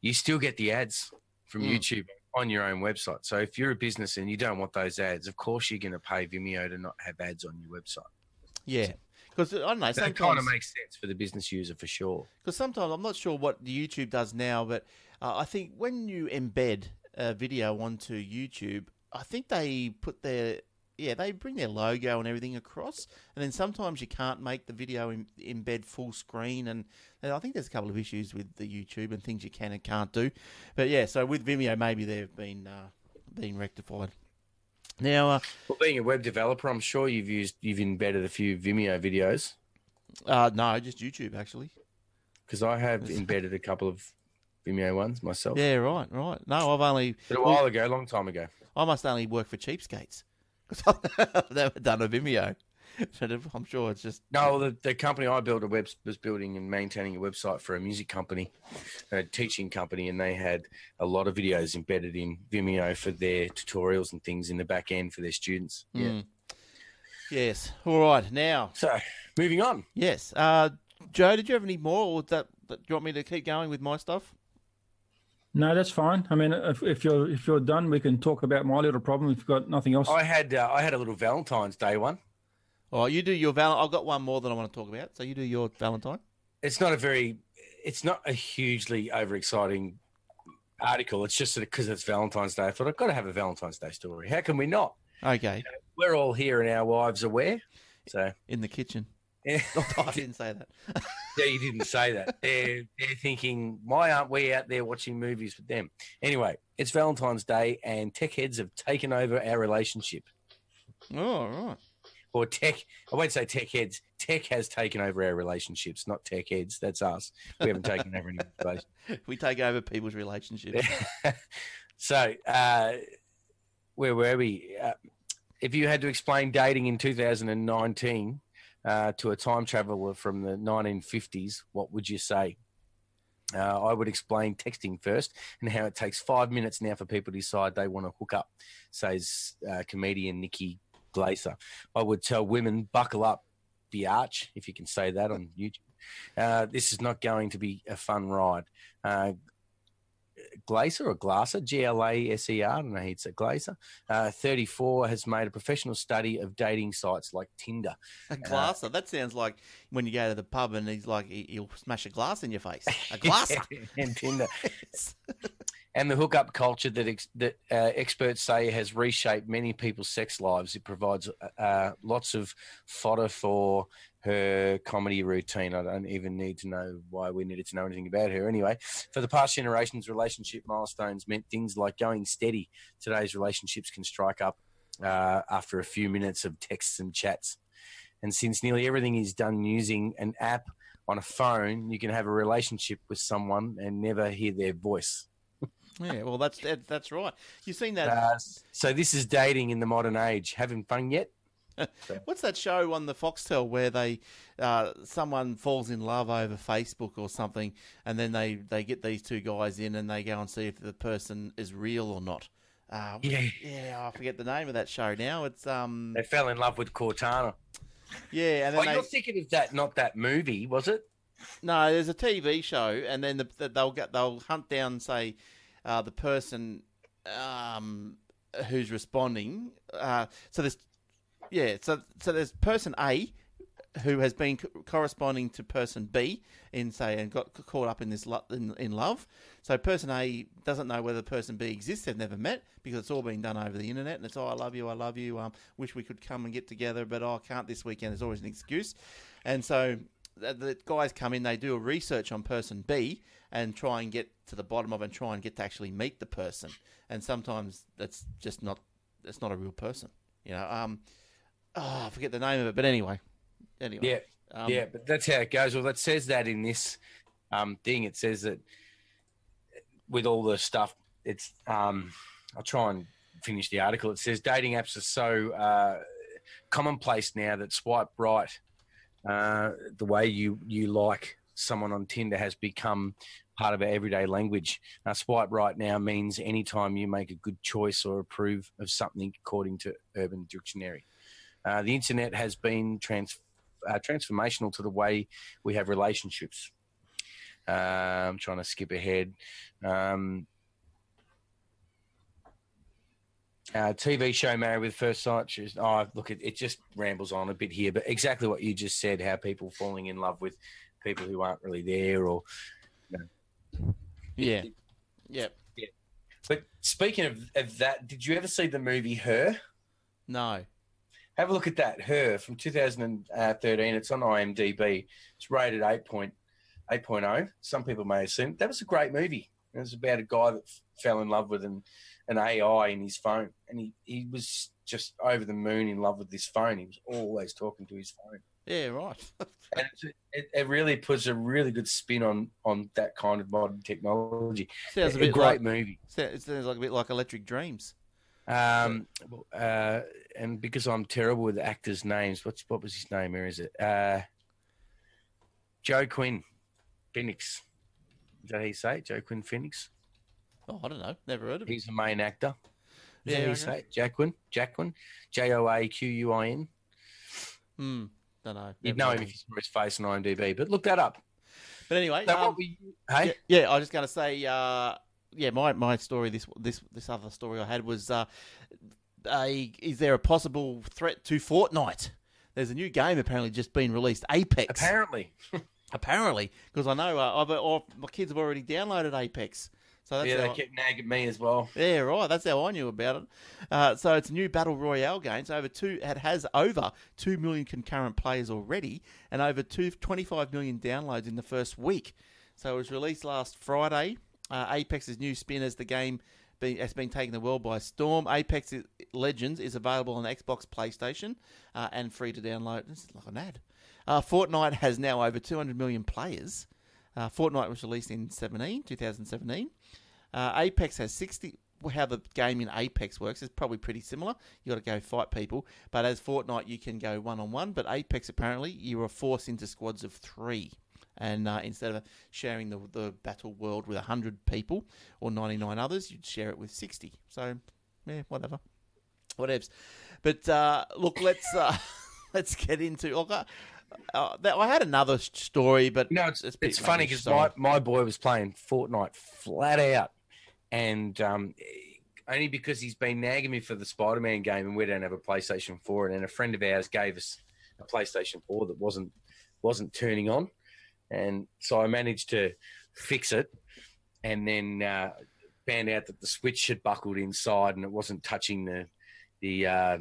you still get the ads from Mm. YouTube on your own website. So if you're a business and you don't want those ads, of course you're going to pay Vimeo to not have ads on your website. yeah, because I don't know. So it kind of makes sense for the business user for sure. Because sometimes I'm not sure what the YouTube does now, but uh, I think when you embed a video onto YouTube, I think they put their yeah they bring their logo and everything across, and then sometimes you can't make the video em- embed full screen, and, and I think there's a couple of issues with the YouTube and things you can and can't do, but yeah, so with Vimeo maybe they've been uh, been rectified. Now, uh, Well, being a web developer, I'm sure you've used, you've embedded a few Vimeo videos. Uh, no, just YouTube actually. Because I have <laughs> embedded a couple of Vimeo ones myself. Yeah, right, right. No, I've only But a while ago, a long time ago. I must only work for cheapskates I've never done a Vimeo. <laughs> I'm sure it's just No, the, the company I built a web was building and maintaining a website for a music company, a teaching company, and they had a lot of videos embedded in Vimeo for their tutorials and things in the back end for their students. Yeah. Mm. Yes. All right. Now, So, moving on. yes. Uh, Joe, did you have any more, or that, that do you want me to keep going with my stuff? No, that's fine. I mean, if, if you're if you're done, we can talk about my little problem. If you've got nothing else, I had uh, I had a little Valentine's Day one. All right, you do your val. I've got one more that I want to talk about. So you do your Valentine. It's not a very, it's not a hugely overexciting article. It's just because it's Valentine's Day. I thought I've got to have a Valentine's Day story. How can we not? Okay, We're all here and our wives are where. So in the kitchen. <laughs> yeah. I didn't say that. <laughs> Yeah, you didn't say that. They're they're thinking, why aren't we out there watching movies with them? Anyway, it's Valentine's Day, and tech heads have taken over our relationship. Oh, right. Or tech, I won't say tech heads. Tech has taken over our relationships, not tech heads. That's us. We haven't taken over any. <laughs> We take over people's relationships. so, uh, where were we? Uh, if you had to explain dating in 2019 uh, to a time traveler from the 1950s, what would you say? Uh, I would explain texting first and how it takes five minutes now for people to decide they want to hook up, says uh, comedian Nikki Glaser. I would tell women, buckle up, biatch, if you can say that on YouTube. Uh, this is not going to be a fun ride. Uh, Glaser or Glaser, G L A S E R, I don't know you'd say Glaser, uh, 34, has made a professional study of dating sites like Tinder. A glasser. That sounds like when you go to the pub and he's like, he- he'll smash a glass in your face. A <laughs> glasser. and Tinder. <laughs> and the hookup culture that ex- that uh, experts say has reshaped many people's sex lives. It provides uh, lots of fodder for her comedy routine. I don't even need to know why we needed to know anything about her. Anyway, for the past generations, relationship milestones meant things like going steady. Today's relationships can strike up uh, after a few minutes of texts and chats. And since nearly everything is done using an app on a phone, you can have a relationship with someone and never hear their voice. Yeah, well, that's that, that's right. You've seen that. Uh, so this is dating in the modern age. Having fun yet? <laughs> What's that show on the Foxtel where they uh, someone falls in love over Facebook or something, and then they, they get these two guys in and they go and see if the person is real or not. Uh, Yeah. yeah, I forget the name of that show now. It's um, They fell in love with Cortana. yeah, and Oh, then they you're thinking of that, not that movie, was it? no, there's a TV show, and then the, the, they'll get they'll hunt down say uh, the person um, who's responding. Uh, so there's yeah, so so there's person A who has been co- corresponding to person B in say and got caught up in this lo- in, in love. So person A doesn't know whether person B exists. They've never met because it's all been done over the internet. And it's oh, I love you, I love you. Um, wish we could come and get together, but oh, I can't this weekend. There's always an excuse. And so the, the guys come in, they do a research on person B and try and get to the bottom of and try and get to actually meet the person. And sometimes that's just not that's not a real person. You know. Um, oh, I forget the name of it, but anyway. Anyway. Yeah, Um, yeah, but that's how it goes. Well, that says that in this um, thing. It says that with all the stuff, it's. Um, I'll try and finish the article. It says dating apps are so uh, commonplace now that swipe right, uh, the way you you like someone on Tinder has become part of our everyday language. Swipe right now means anytime you make a good choice or approve of something, according to Urban Dictionary. Uh, the internet has been trans- uh, transformational to the way we have relationships. Uh, I'm trying to skip ahead. Um, uh, TV show Married with First Sight. Just, oh, look, it, it just rambles on a bit here, but exactly what you just said how people falling in love with people who aren't really there or. Yeah. Yeah. But speaking of, of that, did you ever see the movie Her? No. Have a look at that. Her from 2013. It's on IMDb. It's rated 8.8.0. 8.0. Some people may have seen it. That was a great movie. It was about a guy that f- fell in love with an, an AI in his phone. And he, he was just over the moon in love with this phone. He was always talking to his phone. Yeah, right. <laughs> and it, it really puts a really good spin on on that kind of modern technology. Sounds a a bit great like movie. it sounds like a bit like Electric Dreams. Um, uh, and because I'm terrible with actors' names, what's what was his name? Where is it? Uh, Joe Quinn, Phoenix. Is that how you say it? Joe Quinn Phoenix? Oh, I don't know. Never heard of it. He's the main actor. Is Yeah, you say? Jacquin? Jacquin? J O A Q U I N? Hmm. Don't know. You'd know him if you saw his face on IMDb, but look that up. But anyway, So um, what were you, hey? yeah, yeah, I was just going to say, uh, yeah, my, my story, this this this other story I had was, uh, a, is there a possible threat to Fortnite? There's a new game apparently just been released, Apex. Apparently. <laughs> apparently, because I know uh, I've, or my kids have already downloaded Apex. So yeah, they I- kept nagging me as well. Yeah, right. That's how I knew about it. Uh, so it's a new battle royale game. So over two, it has over two million concurrent players already, and over two, 25 million downloads in the first week. So it was released last Friday. Uh, Apex's new spin as the game be, has been taking the world by storm. Apex Legends is available on Xbox, PlayStation, uh, and free to download. This is like an ad. Uh, Fortnite has now over 200 million players. Uh, Fortnite was released in 17, 2017. Uh, Apex has 60. How the game in Apex works is probably pretty similar. You got to go fight people, but as Fortnite, you can go one on one. But Apex, apparently, you are forced into squads of three, and uh, instead of sharing the the battle world with hundred people or ninety nine others, you'd share it with sixty. So, yeah, whatever, whatevs. But uh, look, let's uh, <laughs> let's get into. Uh, uh, that, I had another story, but no, it's, It's it's funny because my, my boy was playing Fortnite flat out. And um, only because he's been nagging me for the Spider Man game and we don't have a PlayStation 4. And a friend of ours gave us a PlayStation 4 that wasn't wasn't turning on. And so I managed to fix it and then uh, found out that the switch had buckled inside and it wasn't touching the the uh,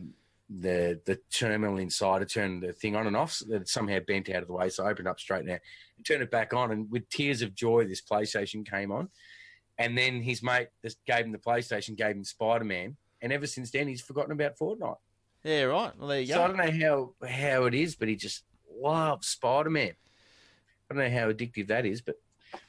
the the terminal inside to turn the thing on and off. So it somehow bent out of the way, so I opened up straight now and turned it back on. And with tears of joy, this PlayStation came on. And then his mate just gave him the PlayStation, gave him Spider Man, and ever since then he's forgotten about Fortnite. yeah, right. Well, there you So I don't know how how it is, but he just loves Spider Man. I don't know how addictive that is, but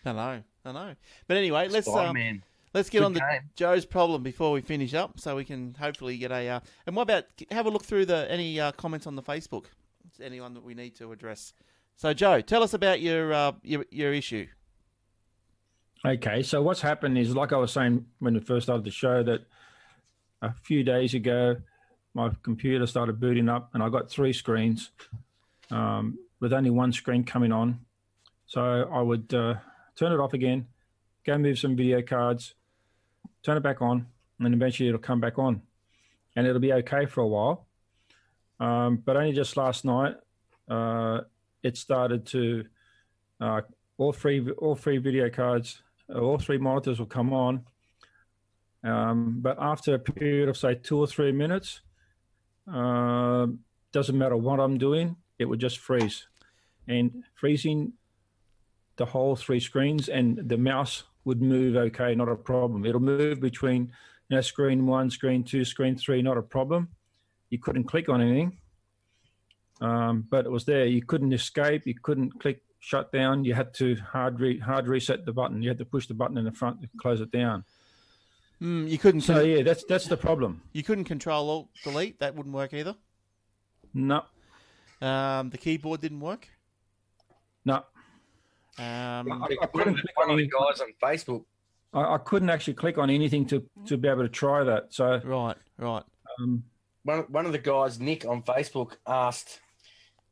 I know, I know. But anyway, let's um, let's get Good on to game. Joe's problem before we finish up, so we can hopefully get a. Uh, and what about have a look through the any uh, comments on the Facebook? Is anyone that we need to address? So Joe, tell us about your uh, your your issue. Okay, so what's happened is, like I was saying when we first started the show, that a few days ago, my computer started booting up, and I got three screens um, with only one screen coming on. So I would uh, turn it off again, go move some video cards, turn it back on, and then eventually it'll come back on, and it'll be okay for a while. Um, but only just last night, uh, it started to uh, all three all three video cards, all three monitors will come on. Um, but after a period of say two or three minutes, um doesn't matter what I'm doing, it would just freeze, and freezing the whole three screens, and the mouse would move okay, not a problem. It'll move between you know, screen one, screen two, screen three, not a problem. You couldn't click on anything, um, but it was there. You couldn't escape. You couldn't click shut down. You had to hard re- hard reset the button. You had to push the button in the front to close it down. Mm, you couldn't. So yeah, that's that's the problem. you couldn't control alt delete. That wouldn't work either. No, Um, the keyboard didn't work. no, Um, I- I couldn't click on the any- guys on Facebook I, I couldn't actually click on anything to to be able to try that. So right, right. um, one, one of the guys, Nick on Facebook, asked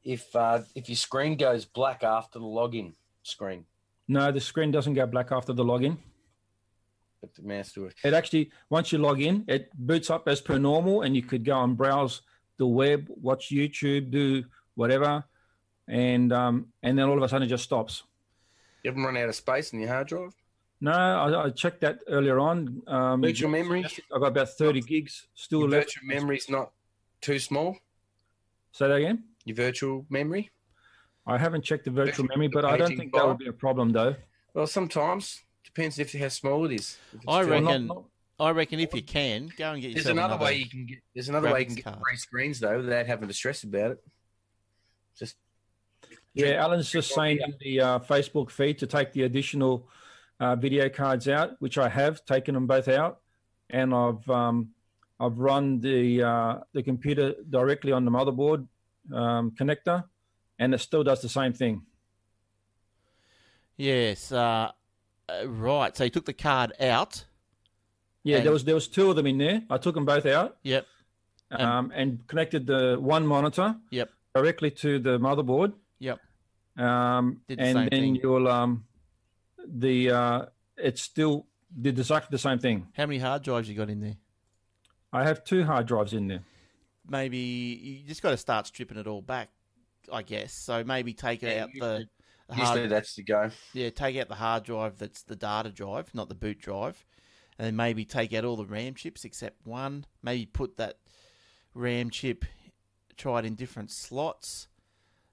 if uh, if your screen goes black after the login screen, no, the screen doesn't go black after the login. but the mouse. It actually once you log in, it boots up as per normal, and you could go and browse the web, watch YouTube, do whatever, and um, and then all of a sudden it just stops. You haven't run out of space in your hard drive. No, I, I checked that earlier on. Um, Virtual memory, I've got about thirty gigs still your left. virtual memory's not too small. Say that again. Your virtual memory. I haven't checked the virtual Virtual memory, but I don't paging think that would be a problem though. Well, sometimes depends if how small it is. I reckon- not- not- I reckon if you can, go and get There's yourself another, way you can get. There's another way you can get card. three screens though without having to stress about it. Just Yeah, Alan's just saying in the uh, Facebook feed to take the additional uh, video cards out, which I have taken them both out, and I've um, I've run the uh, the computer directly on the motherboard um, connector, and it still does the same thing. Yes. Uh, uh, right. So you took the card out. Yeah, And- there was there was two of them in there. I took them both out Yep. um, and connected the one monitor Yep. directly to the motherboard. Yep. Um, the and then thing. you'll um, the uh, it still did exactly the same thing. How many hard drives you got in there? I have two hard drives in there. Maybe you just got to start stripping it all back, I guess. So maybe take Yeah, out the, usually- the Usually hard, that's the go. yeah, take out the hard drive that's the data drive, not the boot drive, and then maybe take out all the RAM chips except one. Maybe put that RAM chip, try it in different slots.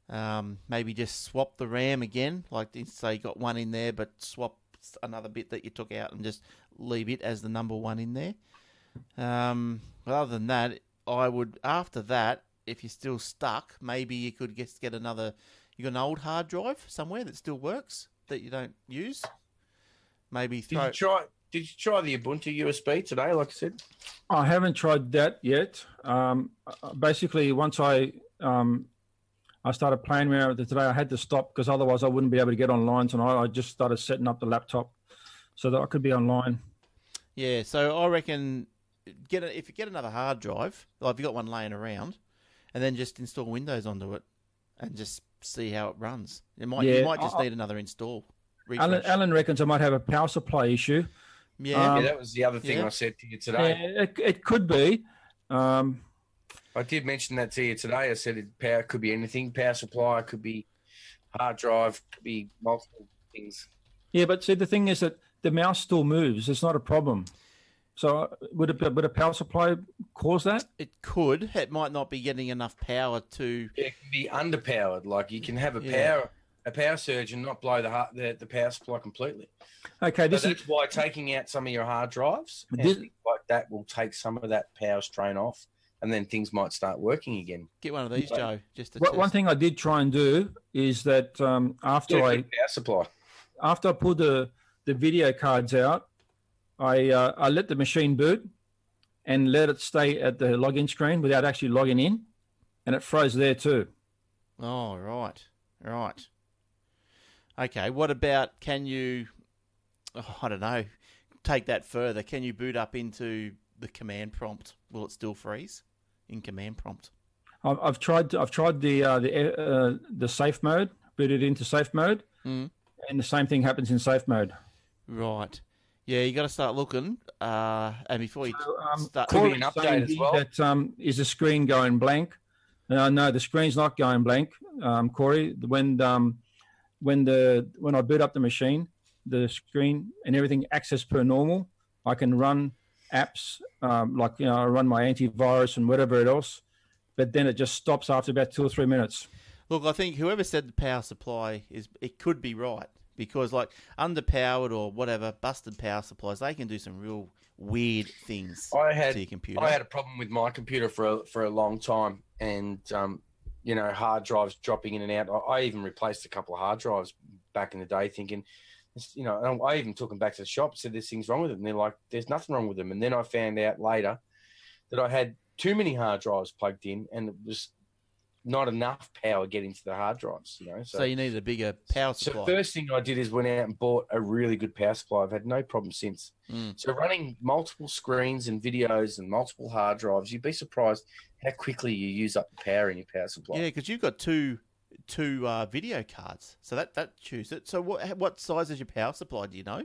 Um, maybe just swap the RAM again, like say you got one in there, but swap another bit that you took out and just leave it as the number one in there. Um, but other than that, I would after that, if you're still stuck, maybe you could just get another. You got an old hard drive somewhere that still works that you don't use. Maybe Did you try? Did you try the Ubuntu USB today? Like I said, I haven't tried that yet. Um, basically, once I um, I started playing around with it today, I had to stop because otherwise I wouldn't be able to get online tonight. I just started setting up the laptop so that I could be online. Yeah, so I reckon get a, if you get another hard drive, like if you got one laying around, and then just install Windows onto it, and just see how it runs. It might Yeah, you might just I- need another install. Alan. Alan reckons I might have a power supply issue. yeah, Um, yeah, that was the other thing yeah. I said to you today. Yeah, it, it could be. Um, I did mention that to you today. I said it, power could be anything. Power supply could be hard drive, could be multiple things. yeah, but see, the thing is that the mouse still moves. It's not a problem. So uh, would a, would a power supply cause that? it could. It might not be getting enough power to. It can be underpowered. Like you can have a Yeah. power a power surge and not blow the heart, the, the power supply completely. Okay, So this is why taking out some of your hard drives This- like that will take some of that power strain off, and then things might start working again. Get one of these, Right. Joe, just to One- test. one thing I did try and do is that um, after Yeah, I power supply. after I pulled the the video cards out, I uh, I let the machine boot and let it stay at the login screen without actually logging in, and it froze there too. Oh, right, right. Okay, what about can you? Oh, I don't know. Take that further. Can you boot up into the command prompt? Will it still freeze in command prompt? I've, I've tried I've tried the uh, the uh, the safe mode, booted into safe mode, Mm. and the same thing happens in safe mode. Right. Yeah, you got to start looking. Uh, and before you So, um, start, Corey's an update as well. That um, is the screen going blank. Uh, no, the screen's not going blank, um, Corey. When um, when the when I boot up the machine, the screen and everything access per normal. I can run apps um, like you know I run my antivirus and whatever else, but then it just stops after about two or three minutes. Look, I think whoever said the power supply is it could be right because like underpowered or whatever busted power supplies, they can do some real weird things I to had your computer. I had a problem with my computer for a, for a long time, and um, you know, hard drives dropping in and out. I, I even replaced a couple of hard drives back in the day, thinking, you know, and I even took them back to the shop, said there's things wrong with them, and they're like, there's nothing wrong with them. And then I found out later that I had too many hard drives plugged in, and it was not enough power getting to the hard drives. You know, so you needed a bigger power supply. so first thing I did is went out and bought a really good power supply. I've had no problem since. Mm. So running multiple screens and videos and multiple hard drives, you'd be surprised how quickly you use up the power in your power supply. Yeah, because you've got two two uh, video cards, so that that chews it. So what what size is your power supply? Do you know?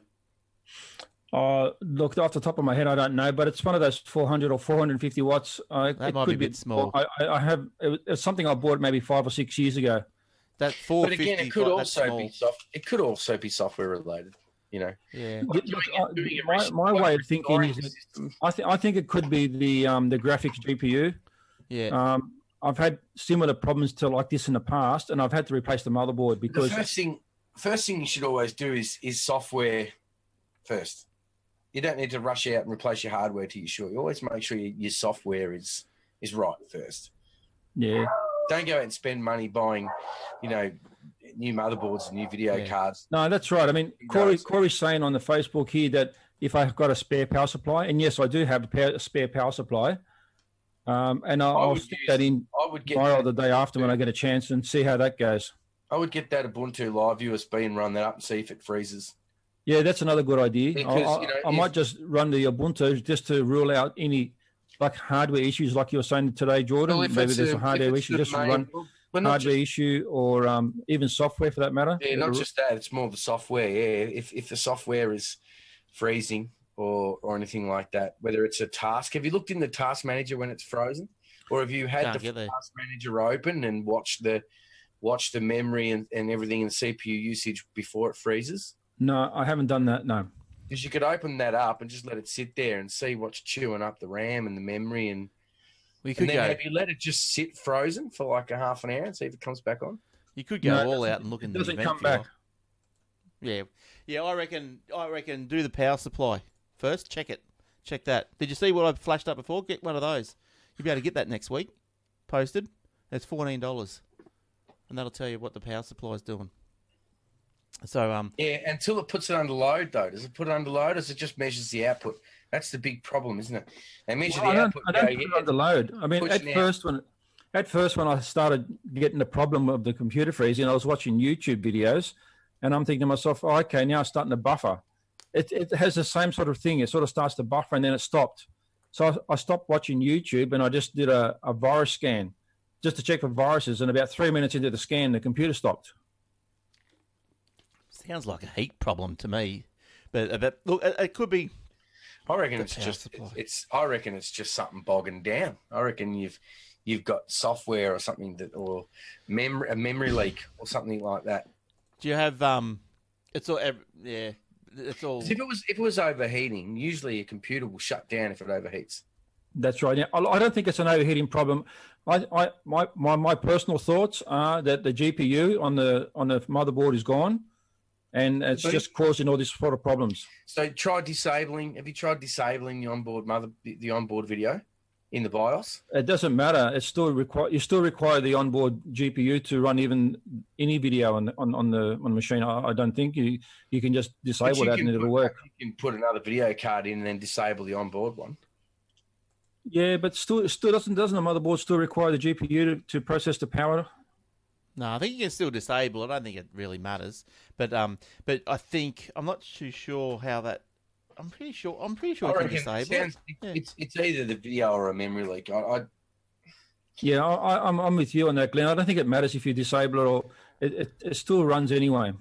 Uh, look, off the top of my head, I don't know, but it's one of those 400 or 450 watts. Uh, That it might could be a bit small. I, I, I have it it's something I bought maybe five or six years ago. That four But again, it could also be soft. It could also be software related. You know, Yeah. Look, Doing uh, it- doing my, my way of thinking is that. I think I think it could be the um, the graphics GPU. Yeah. Um, I've had similar problems to like this in the past, and I've had to replace the motherboard the because first thing, first thing you should always do is is software first. You don't need to rush out and replace your hardware till you're sure. You always make sure your, your software is is right first. yeah, don't go out and spend money buying, you know, new motherboards and new video Yeah. cards. No, that's right. I mean, Corey. Corey's saying on the Facebook here that if I've got a spare power supply, and yes, I do have a, power, a spare power supply, um, and I'll, I'll stick use- that in I would get tomorrow or that, the day after when I get a chance and see how that goes. I would get that Ubuntu Live USB and run that up and see if it freezes. Yeah, that's another good idea. I, Because, I, you know, I if- might just run the Ubuntu just to rule out any like hardware issues, like you were saying today, Jordan. Well, Maybe there's a- a hardware issue, just to main- run well, hardware just, issue or um, even software for that matter. yeah, not just that. It's more the software. Yeah, if if the software is freezing or or anything like that, whether it's a task. Have you looked in the task manager when it's frozen, or have you had Can't the task manager open and watch the watch the memory and, and everything and CPU usage before it freezes? No, I haven't done that. No. Because you could open that up and just let it sit there and see what's chewing up the RAM and the memory and We And could then go. have you let it just sit frozen for like a half an hour and see if it comes back on? You could go No, all out and look in it the doesn't event come if you like. back. Yeah, yeah. I reckon. I reckon. Do the power supply first. Check it. Check that. Did you see what I flashed up before? Get one of those. You'll be able to get that next week. Posted. It's fourteen dollars, and that'll tell you what the power supply is doing. So um, Yeah, until it puts it under load though. Does it put it under load or does it just measures the output? That's the big problem, isn't it? They measure Well, I the don't, output. I don't put it under load. I mean, at pushing out. first when at first when I started getting the problem of the computer freezing, I was watching YouTube videos, and I'm thinking to myself, oh, okay, now it's starting to buffer. It, it has the same sort of thing. It sort of starts to buffer, and then it stopped. So I, I stopped watching YouTube, and I just did a, a virus scan just to check for viruses. And about three minutes into the scan, the computer stopped. Sounds like a heat problem to me. But, uh, but look, it, it could be. I reckon it's just supply. it's I reckon it's just something bogging down. I reckon you've you've got software or something that or memory a memory leak or something like that. Do you have um? It's all. Yeah. It's all. If it was if it was overheating, usually a computer will shut down if it overheats. That's right. Yeah, I I don't think it's an overheating problem. I, I my, my my personal thoughts are that the GPU on the on the motherboard is gone, and it's But- just causing all these sort of problems. So try disabling. Have you tried disabling the onboard mother the, onboard video in the BIOS? It doesn't matter. It's still require you still require the onboard GPU to run even any video on on, on the on the machine. I, I don't think you you can just disable that and it'll put- work. You can put another video card in and then disable the onboard one. Yeah, but still still doesn't doesn't the motherboard still require the GPU to, to process the power? No, I think you can still disable. it. I don't think it really matters. But um, but I think I'm not too sure how that. I'm pretty sure. I'm pretty sure I I can reckon it sounds, it. it- Yeah. it's it's either the video or a memory leak. I, I Yeah, I, I- I'm I'm with you on that, Glenn. I don't think it matters if you disable it or it, it, it still runs anyway.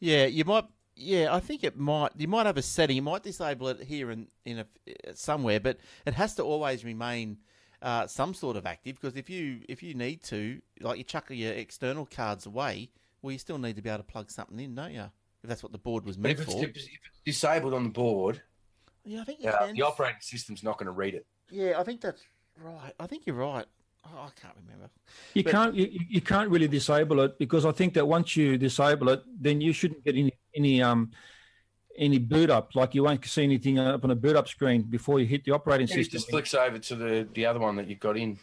Yeah, you might. Yeah, I think it might. You might have a setting. You might disable it here and in a, somewhere, but it has to always remain uh, some sort of active. Because if you if you need to, like you chuck your external cards away, well, you still need to be able to plug something in, don't you? If that's what the board was but meant if it's, for. if it's disabled on the board, Yeah, I think you uh, can. the operating system's not going to read it. Yeah, I think that's right. I think you're right. Oh, I can't remember. You But- can't you, you can't really disable it because I think that once you disable it, then you shouldn't get any any um any boot up. Like you won't see anything up on a boot up screen before you hit the operating It system. It just flicks over to the, the other one that you've got in.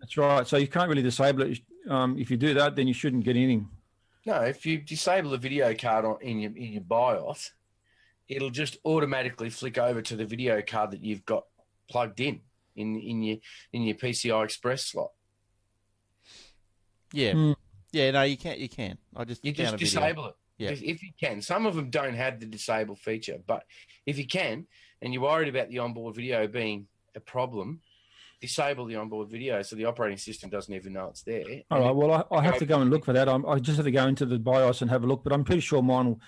That's right. So you can't really disable it. Um, if you do that, then you shouldn't get anything. No, if you disable the video card on, in your in your BIOS, it'll just automatically flick over to the video card that you've got plugged in in in your in your PCI Express slot. Yeah, Hmm. yeah. No, you can't. You can. I just You found just a video. disable it Yeah. if, if you can. Some of them don't have the disable feature, but if you can, and you're worried about the onboard video being a problem, disable the onboard video so the operating system doesn't even know it's there. All And right. Well, I, I have to go and look for that. I'm, I just have to go into the BIOS and have a look. But I'm pretty sure mine. Will,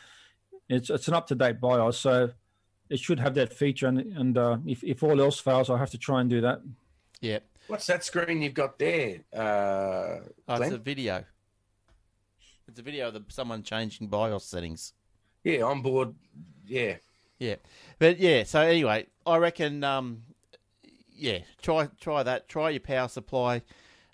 it's it's an up to date BIOS, so it should have that feature. And and uh, if if all else fails, I have to try and do that. Yeah. What's that screen you've got there? Uh, Oh, it's a video. It's a video of the, someone changing BIOS settings. yeah, onboard. Yeah, Yeah, but yeah. So anyway, I reckon. Um, yeah, try try that. Try your power supply.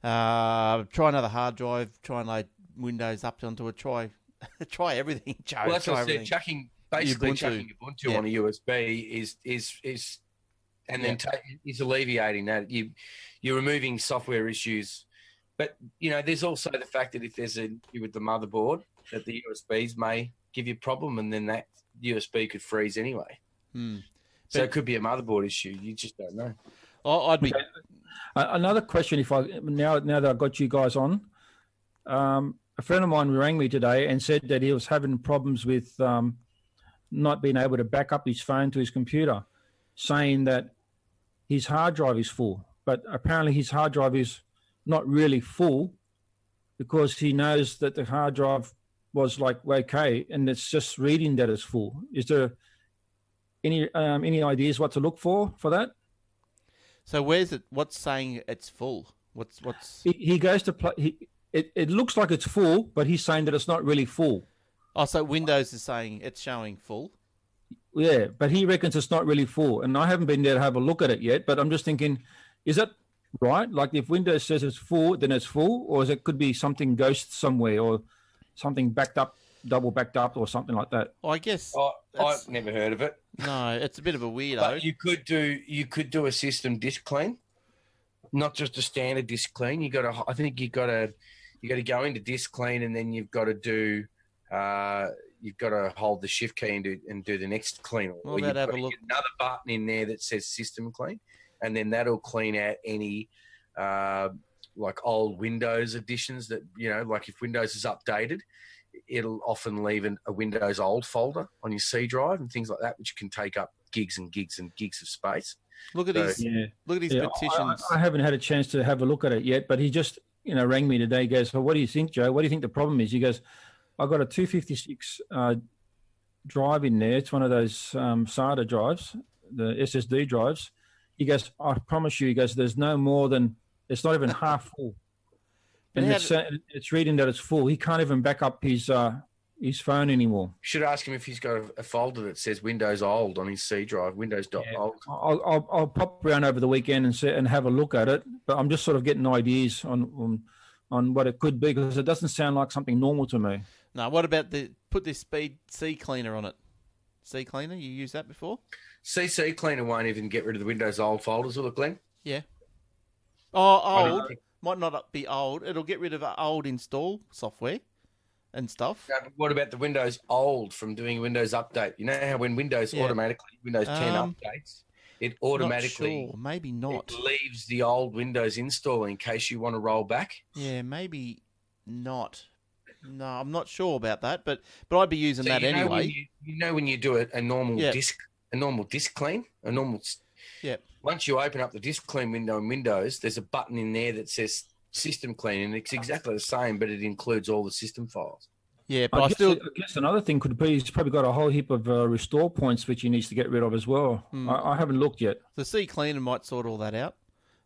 Uh, try another hard drive. Try and load Windows up onto it. Try <laughs> try everything, Joe. well, that's try what I said. everything. Chucking basically Ubuntu. chucking Ubuntu Yeah. on a USB is is is, and then ta- is alleviating that. You you're removing software issues But you know, there's also the fact that if there's a with the motherboard, that the USBs may give you a problem, and then that USB could freeze anyway. Hmm. So But- it could be a motherboard issue. You just don't know. I- I'd be. Okay. Uh, another question, if I now now that I've got you guys on, um, a friend of mine rang me today and said that he was having problems with um, not being able to back up his phone to his computer, saying that his hard drive is full, but apparently his hard drive is not really full because he knows that the hard drive was like okay, and it's just reading that it's full. Is there any um, any ideas what to look for for that? So where's it? What's saying it's full? What's what's? he, he goes to play. He, it, it looks like it's full, but he's saying that it's not really full. Oh, so Windows is saying it's showing full. Yeah, but he reckons it's not really full. And I haven't been there to have a look at it yet, but I'm just thinking, is that right? Like if Windows says it's full, then it's full, or is it could be something ghost somewhere or something backed up, double backed up, or something like that? Well, I guess I, I've never heard of it. no. It's a bit of a weirdo. But you could do you could do a system disk clean, not just a standard disk clean. You got to I think you got to you got to go into disk clean and then you've got to do uh, you've got to hold the shift key and do and do the next clean. Well, you've that have got a to look. another button in there that says system clean, and then that'll clean out any. Uh, like old Windows editions that you know, like if Windows is updated, it'll often leave an, a Windows old folder on your C drive and things like that, which can take up gigs and gigs and gigs of space. look at so- his Yeah, look at his yeah. I, partitions. I haven't had a chance to have a look at it yet, but he just you know rang me today. He goes, "Well, what do you think, Joe? What do you think the problem is?" He goes, "I've got a 256 uh, drive in there. It's one of those um, SATA drives, the SSD drives." He goes, "I promise you," he goes, "There's no more than it's not even half full." <laughs> And how it's, sa- it's reading that it's full. He can't even back up his uh, his phone anymore. Should ask him if he's got a, a folder that says Windows old on his C drive, Windows dot Yeah. old. I'll, I'll, I'll pop around over the weekend and sit and have a look at it. But I'm just sort of getting ideas on on, on what it could be because it doesn't sound like something normal to me. Now, what about the put this speed CCleaner on it? CCleaner, you used that before? CC Cleaner won't even get rid of the Windows old folders, will it, Glenn? Yeah. Oh, old think- might not be old. It'll get rid of old install software and stuff. No, what about the Windows old from doing Windows Update? You know how when Windows Yeah. automatically Windows 10 Um, updates, it Not automatically sure. maybe not. it leaves the old Windows install in case you want to roll back. Yeah, maybe not. No, I'm not sure about that, but but I'd be using So that you know anyway. you, you know when you do a, a normal Yeah. disk, a normal disk clean, a normal. s- Yep. Once you open up the disk clean window in Windows, there's a button in there that says system clean, and it's exactly the same, but it includes all the system files. Yeah, but I, I, guess, still I guess another thing could be he's probably got a whole heap of uh, restore points which he needs to get rid of as well. Hmm. I, I haven't looked yet. the CCleaner might sort all that out,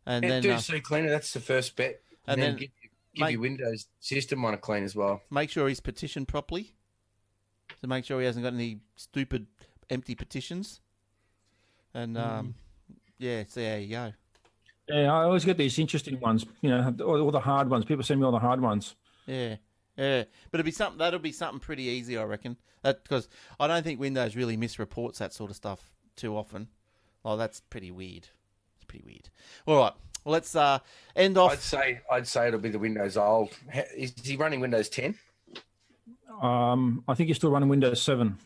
and Yeah, then do uh, C cleaner. That's the first bet, and and, then, then give, make- your Windows system one a clean as well. make sure he's partitioned properly. To make sure he hasn't got any stupid empty partitions. And um, yeah, so there you go. Yeah, I always get these interesting ones. You know, all, all the hard ones. People send me all the hard ones. Yeah, yeah, but it'll be something that'll be something pretty easy, I reckon. That because I don't think Windows really misreports that sort of stuff too often. Oh, that's pretty weird. It's pretty weird. All right, well let's uh, end off. I'd off. say I'd say it'll be the Windows old. Is he running Windows 10? Um, I think you're still running Windows 7.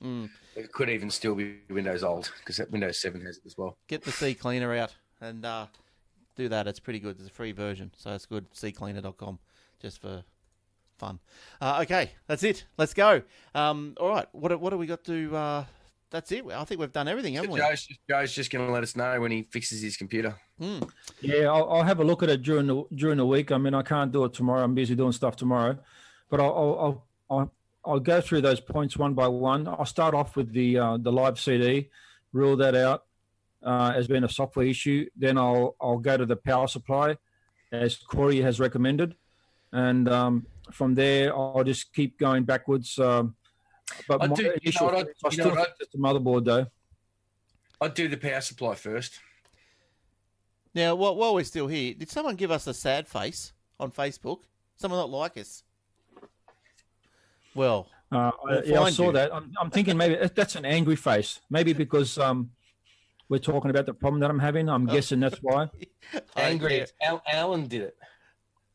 Mm, It could even still be Windows old because Windows 7 has it as well. get the CCleaner out and uh, do that. It's pretty good. It's a free version, so it's good. Ccleaner.com, just for fun. Uh, okay, that's it. Let's go. Um, all right, what what do we got to? That's it. I think we've done everything, haven't we? Joe's just, Joe's just going to let us know when he fixes his computer. Hmm. Yeah, I'll, I'll have a look at it during the during the week. I mean, I can't do it tomorrow. I'm busy doing stuff tomorrow, but I'll I'll I'll, I'll, I'll go through those points one by one. I'll start off with the uh, the live CD, rule that out uh, as being a software issue. Then I'll I'll go to the power supply, as Corey has recommended, and um, from there I'll just keep going backwards. Um, but I my do- you know what I- fix, I you know still what I- think it's the motherboard though. I'd do the power supply first. Now, while, while we're still here, did someone give us a sad face on Facebook? Someone not like us? Well, Uh, We'll yeah, I saw you. that. I'm, I'm thinking maybe that's an angry face. Maybe because um, we're talking about the problem that I'm having. I'm Oh. guessing that's why. <laughs> Angry. Al- Alan did it.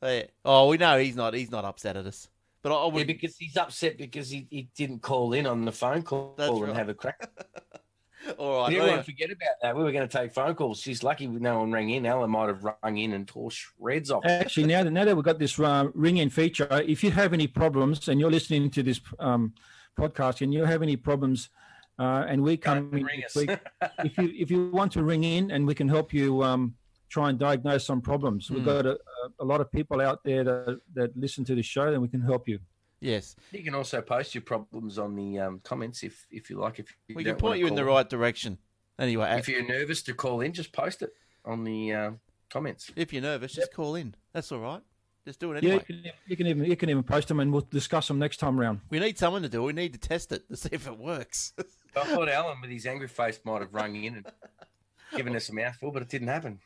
Yeah. Oh, we know he's not. He's not upset at us. But I, I Yeah, because he's upset because he, he didn't call in on the phone call That's and right. have a crack. <laughs> all right. But well, everyone anyway. forget about that. We were going to take phone calls. She's lucky no one rang in. Ella might have rung in and tore shreds off. Actually, now that now that we've got this uh, ring-in feature, if you have any problems and you're listening to this um, podcast and you have any problems, uh, and we come Don't in ring week, if you if you want to ring in and we can help you um, try and diagnose some problems, we've Hmm. got a, a lot of people out there that, that listen to the show, then we can help you. Yes, You can also post your problems on the um, comments if, if you like. If you we can point you in the right direction. Anyway, If you're nervous to call in, just post it on the uh, comments. if you're nervous, just call in. That's all right. Just do it Yeah, anyway. you can, you can even you can even post them, and we'll discuss them next time round. We need someone to do it. We need to test it to <laughs> see if it works. I thought Alan, with his angry face, might have rung in and given us a mouthful, but it didn't happen.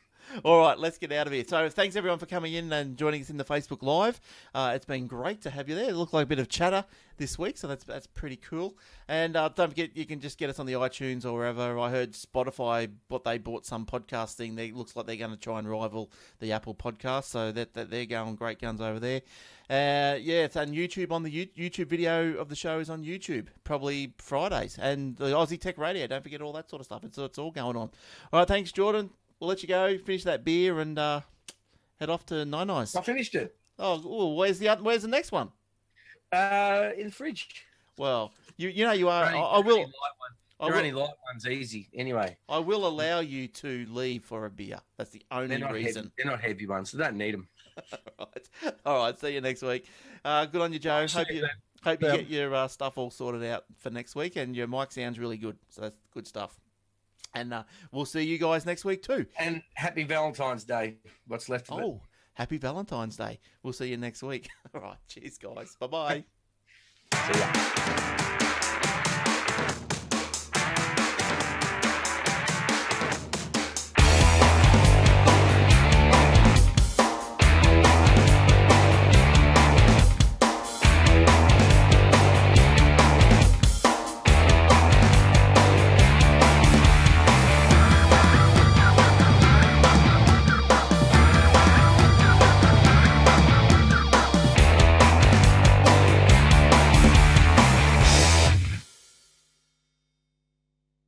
All right, let's get out of here. So, thanks everyone for coming in and joining us in the Facebook Live. Uh, it's been great to have you there. It looked like a bit of chatter this week, so that's that's pretty cool. And uh, don't forget, you can just get us on the iTunes or wherever. I heard Spotify, but they bought some podcasting. They looks like they're going to try and rival the Apple podcast, so that, that they're going great guns over there. Uh, yeah, it's on YouTube. On the You- YouTube video of the show is on YouTube, probably Fridays, and the Aussie Tech Radio. Don't forget all that sort of stuff. It's it's all going on. All right, thanks, Jordan. We'll let you go, finish that beer, and uh, head off to Nine Eyes. I finished it Oh, ooh, where's the where's the next one? uh, in the fridge. Well, you you know you are. I, only- I they're will only light ones. They're will, only light ones, easy. Anyway, I will allow you to leave for a beer. That's the only they're not heavy. reason. They're not heavy ones. So don't need them. <laughs> All right. All right. See you next week. Uh, good on you, Joe. See Hope you hope you Yeah. get your uh, stuff all sorted out for next week, and your mic sounds really good. So that's good stuff. And uh, we'll see you guys next week too. And happy Valentine's Day. What's left of it? Oh, happy Valentine's Day. We'll see you next week. <laughs> All right. Cheers, guys. Bye bye. See ya.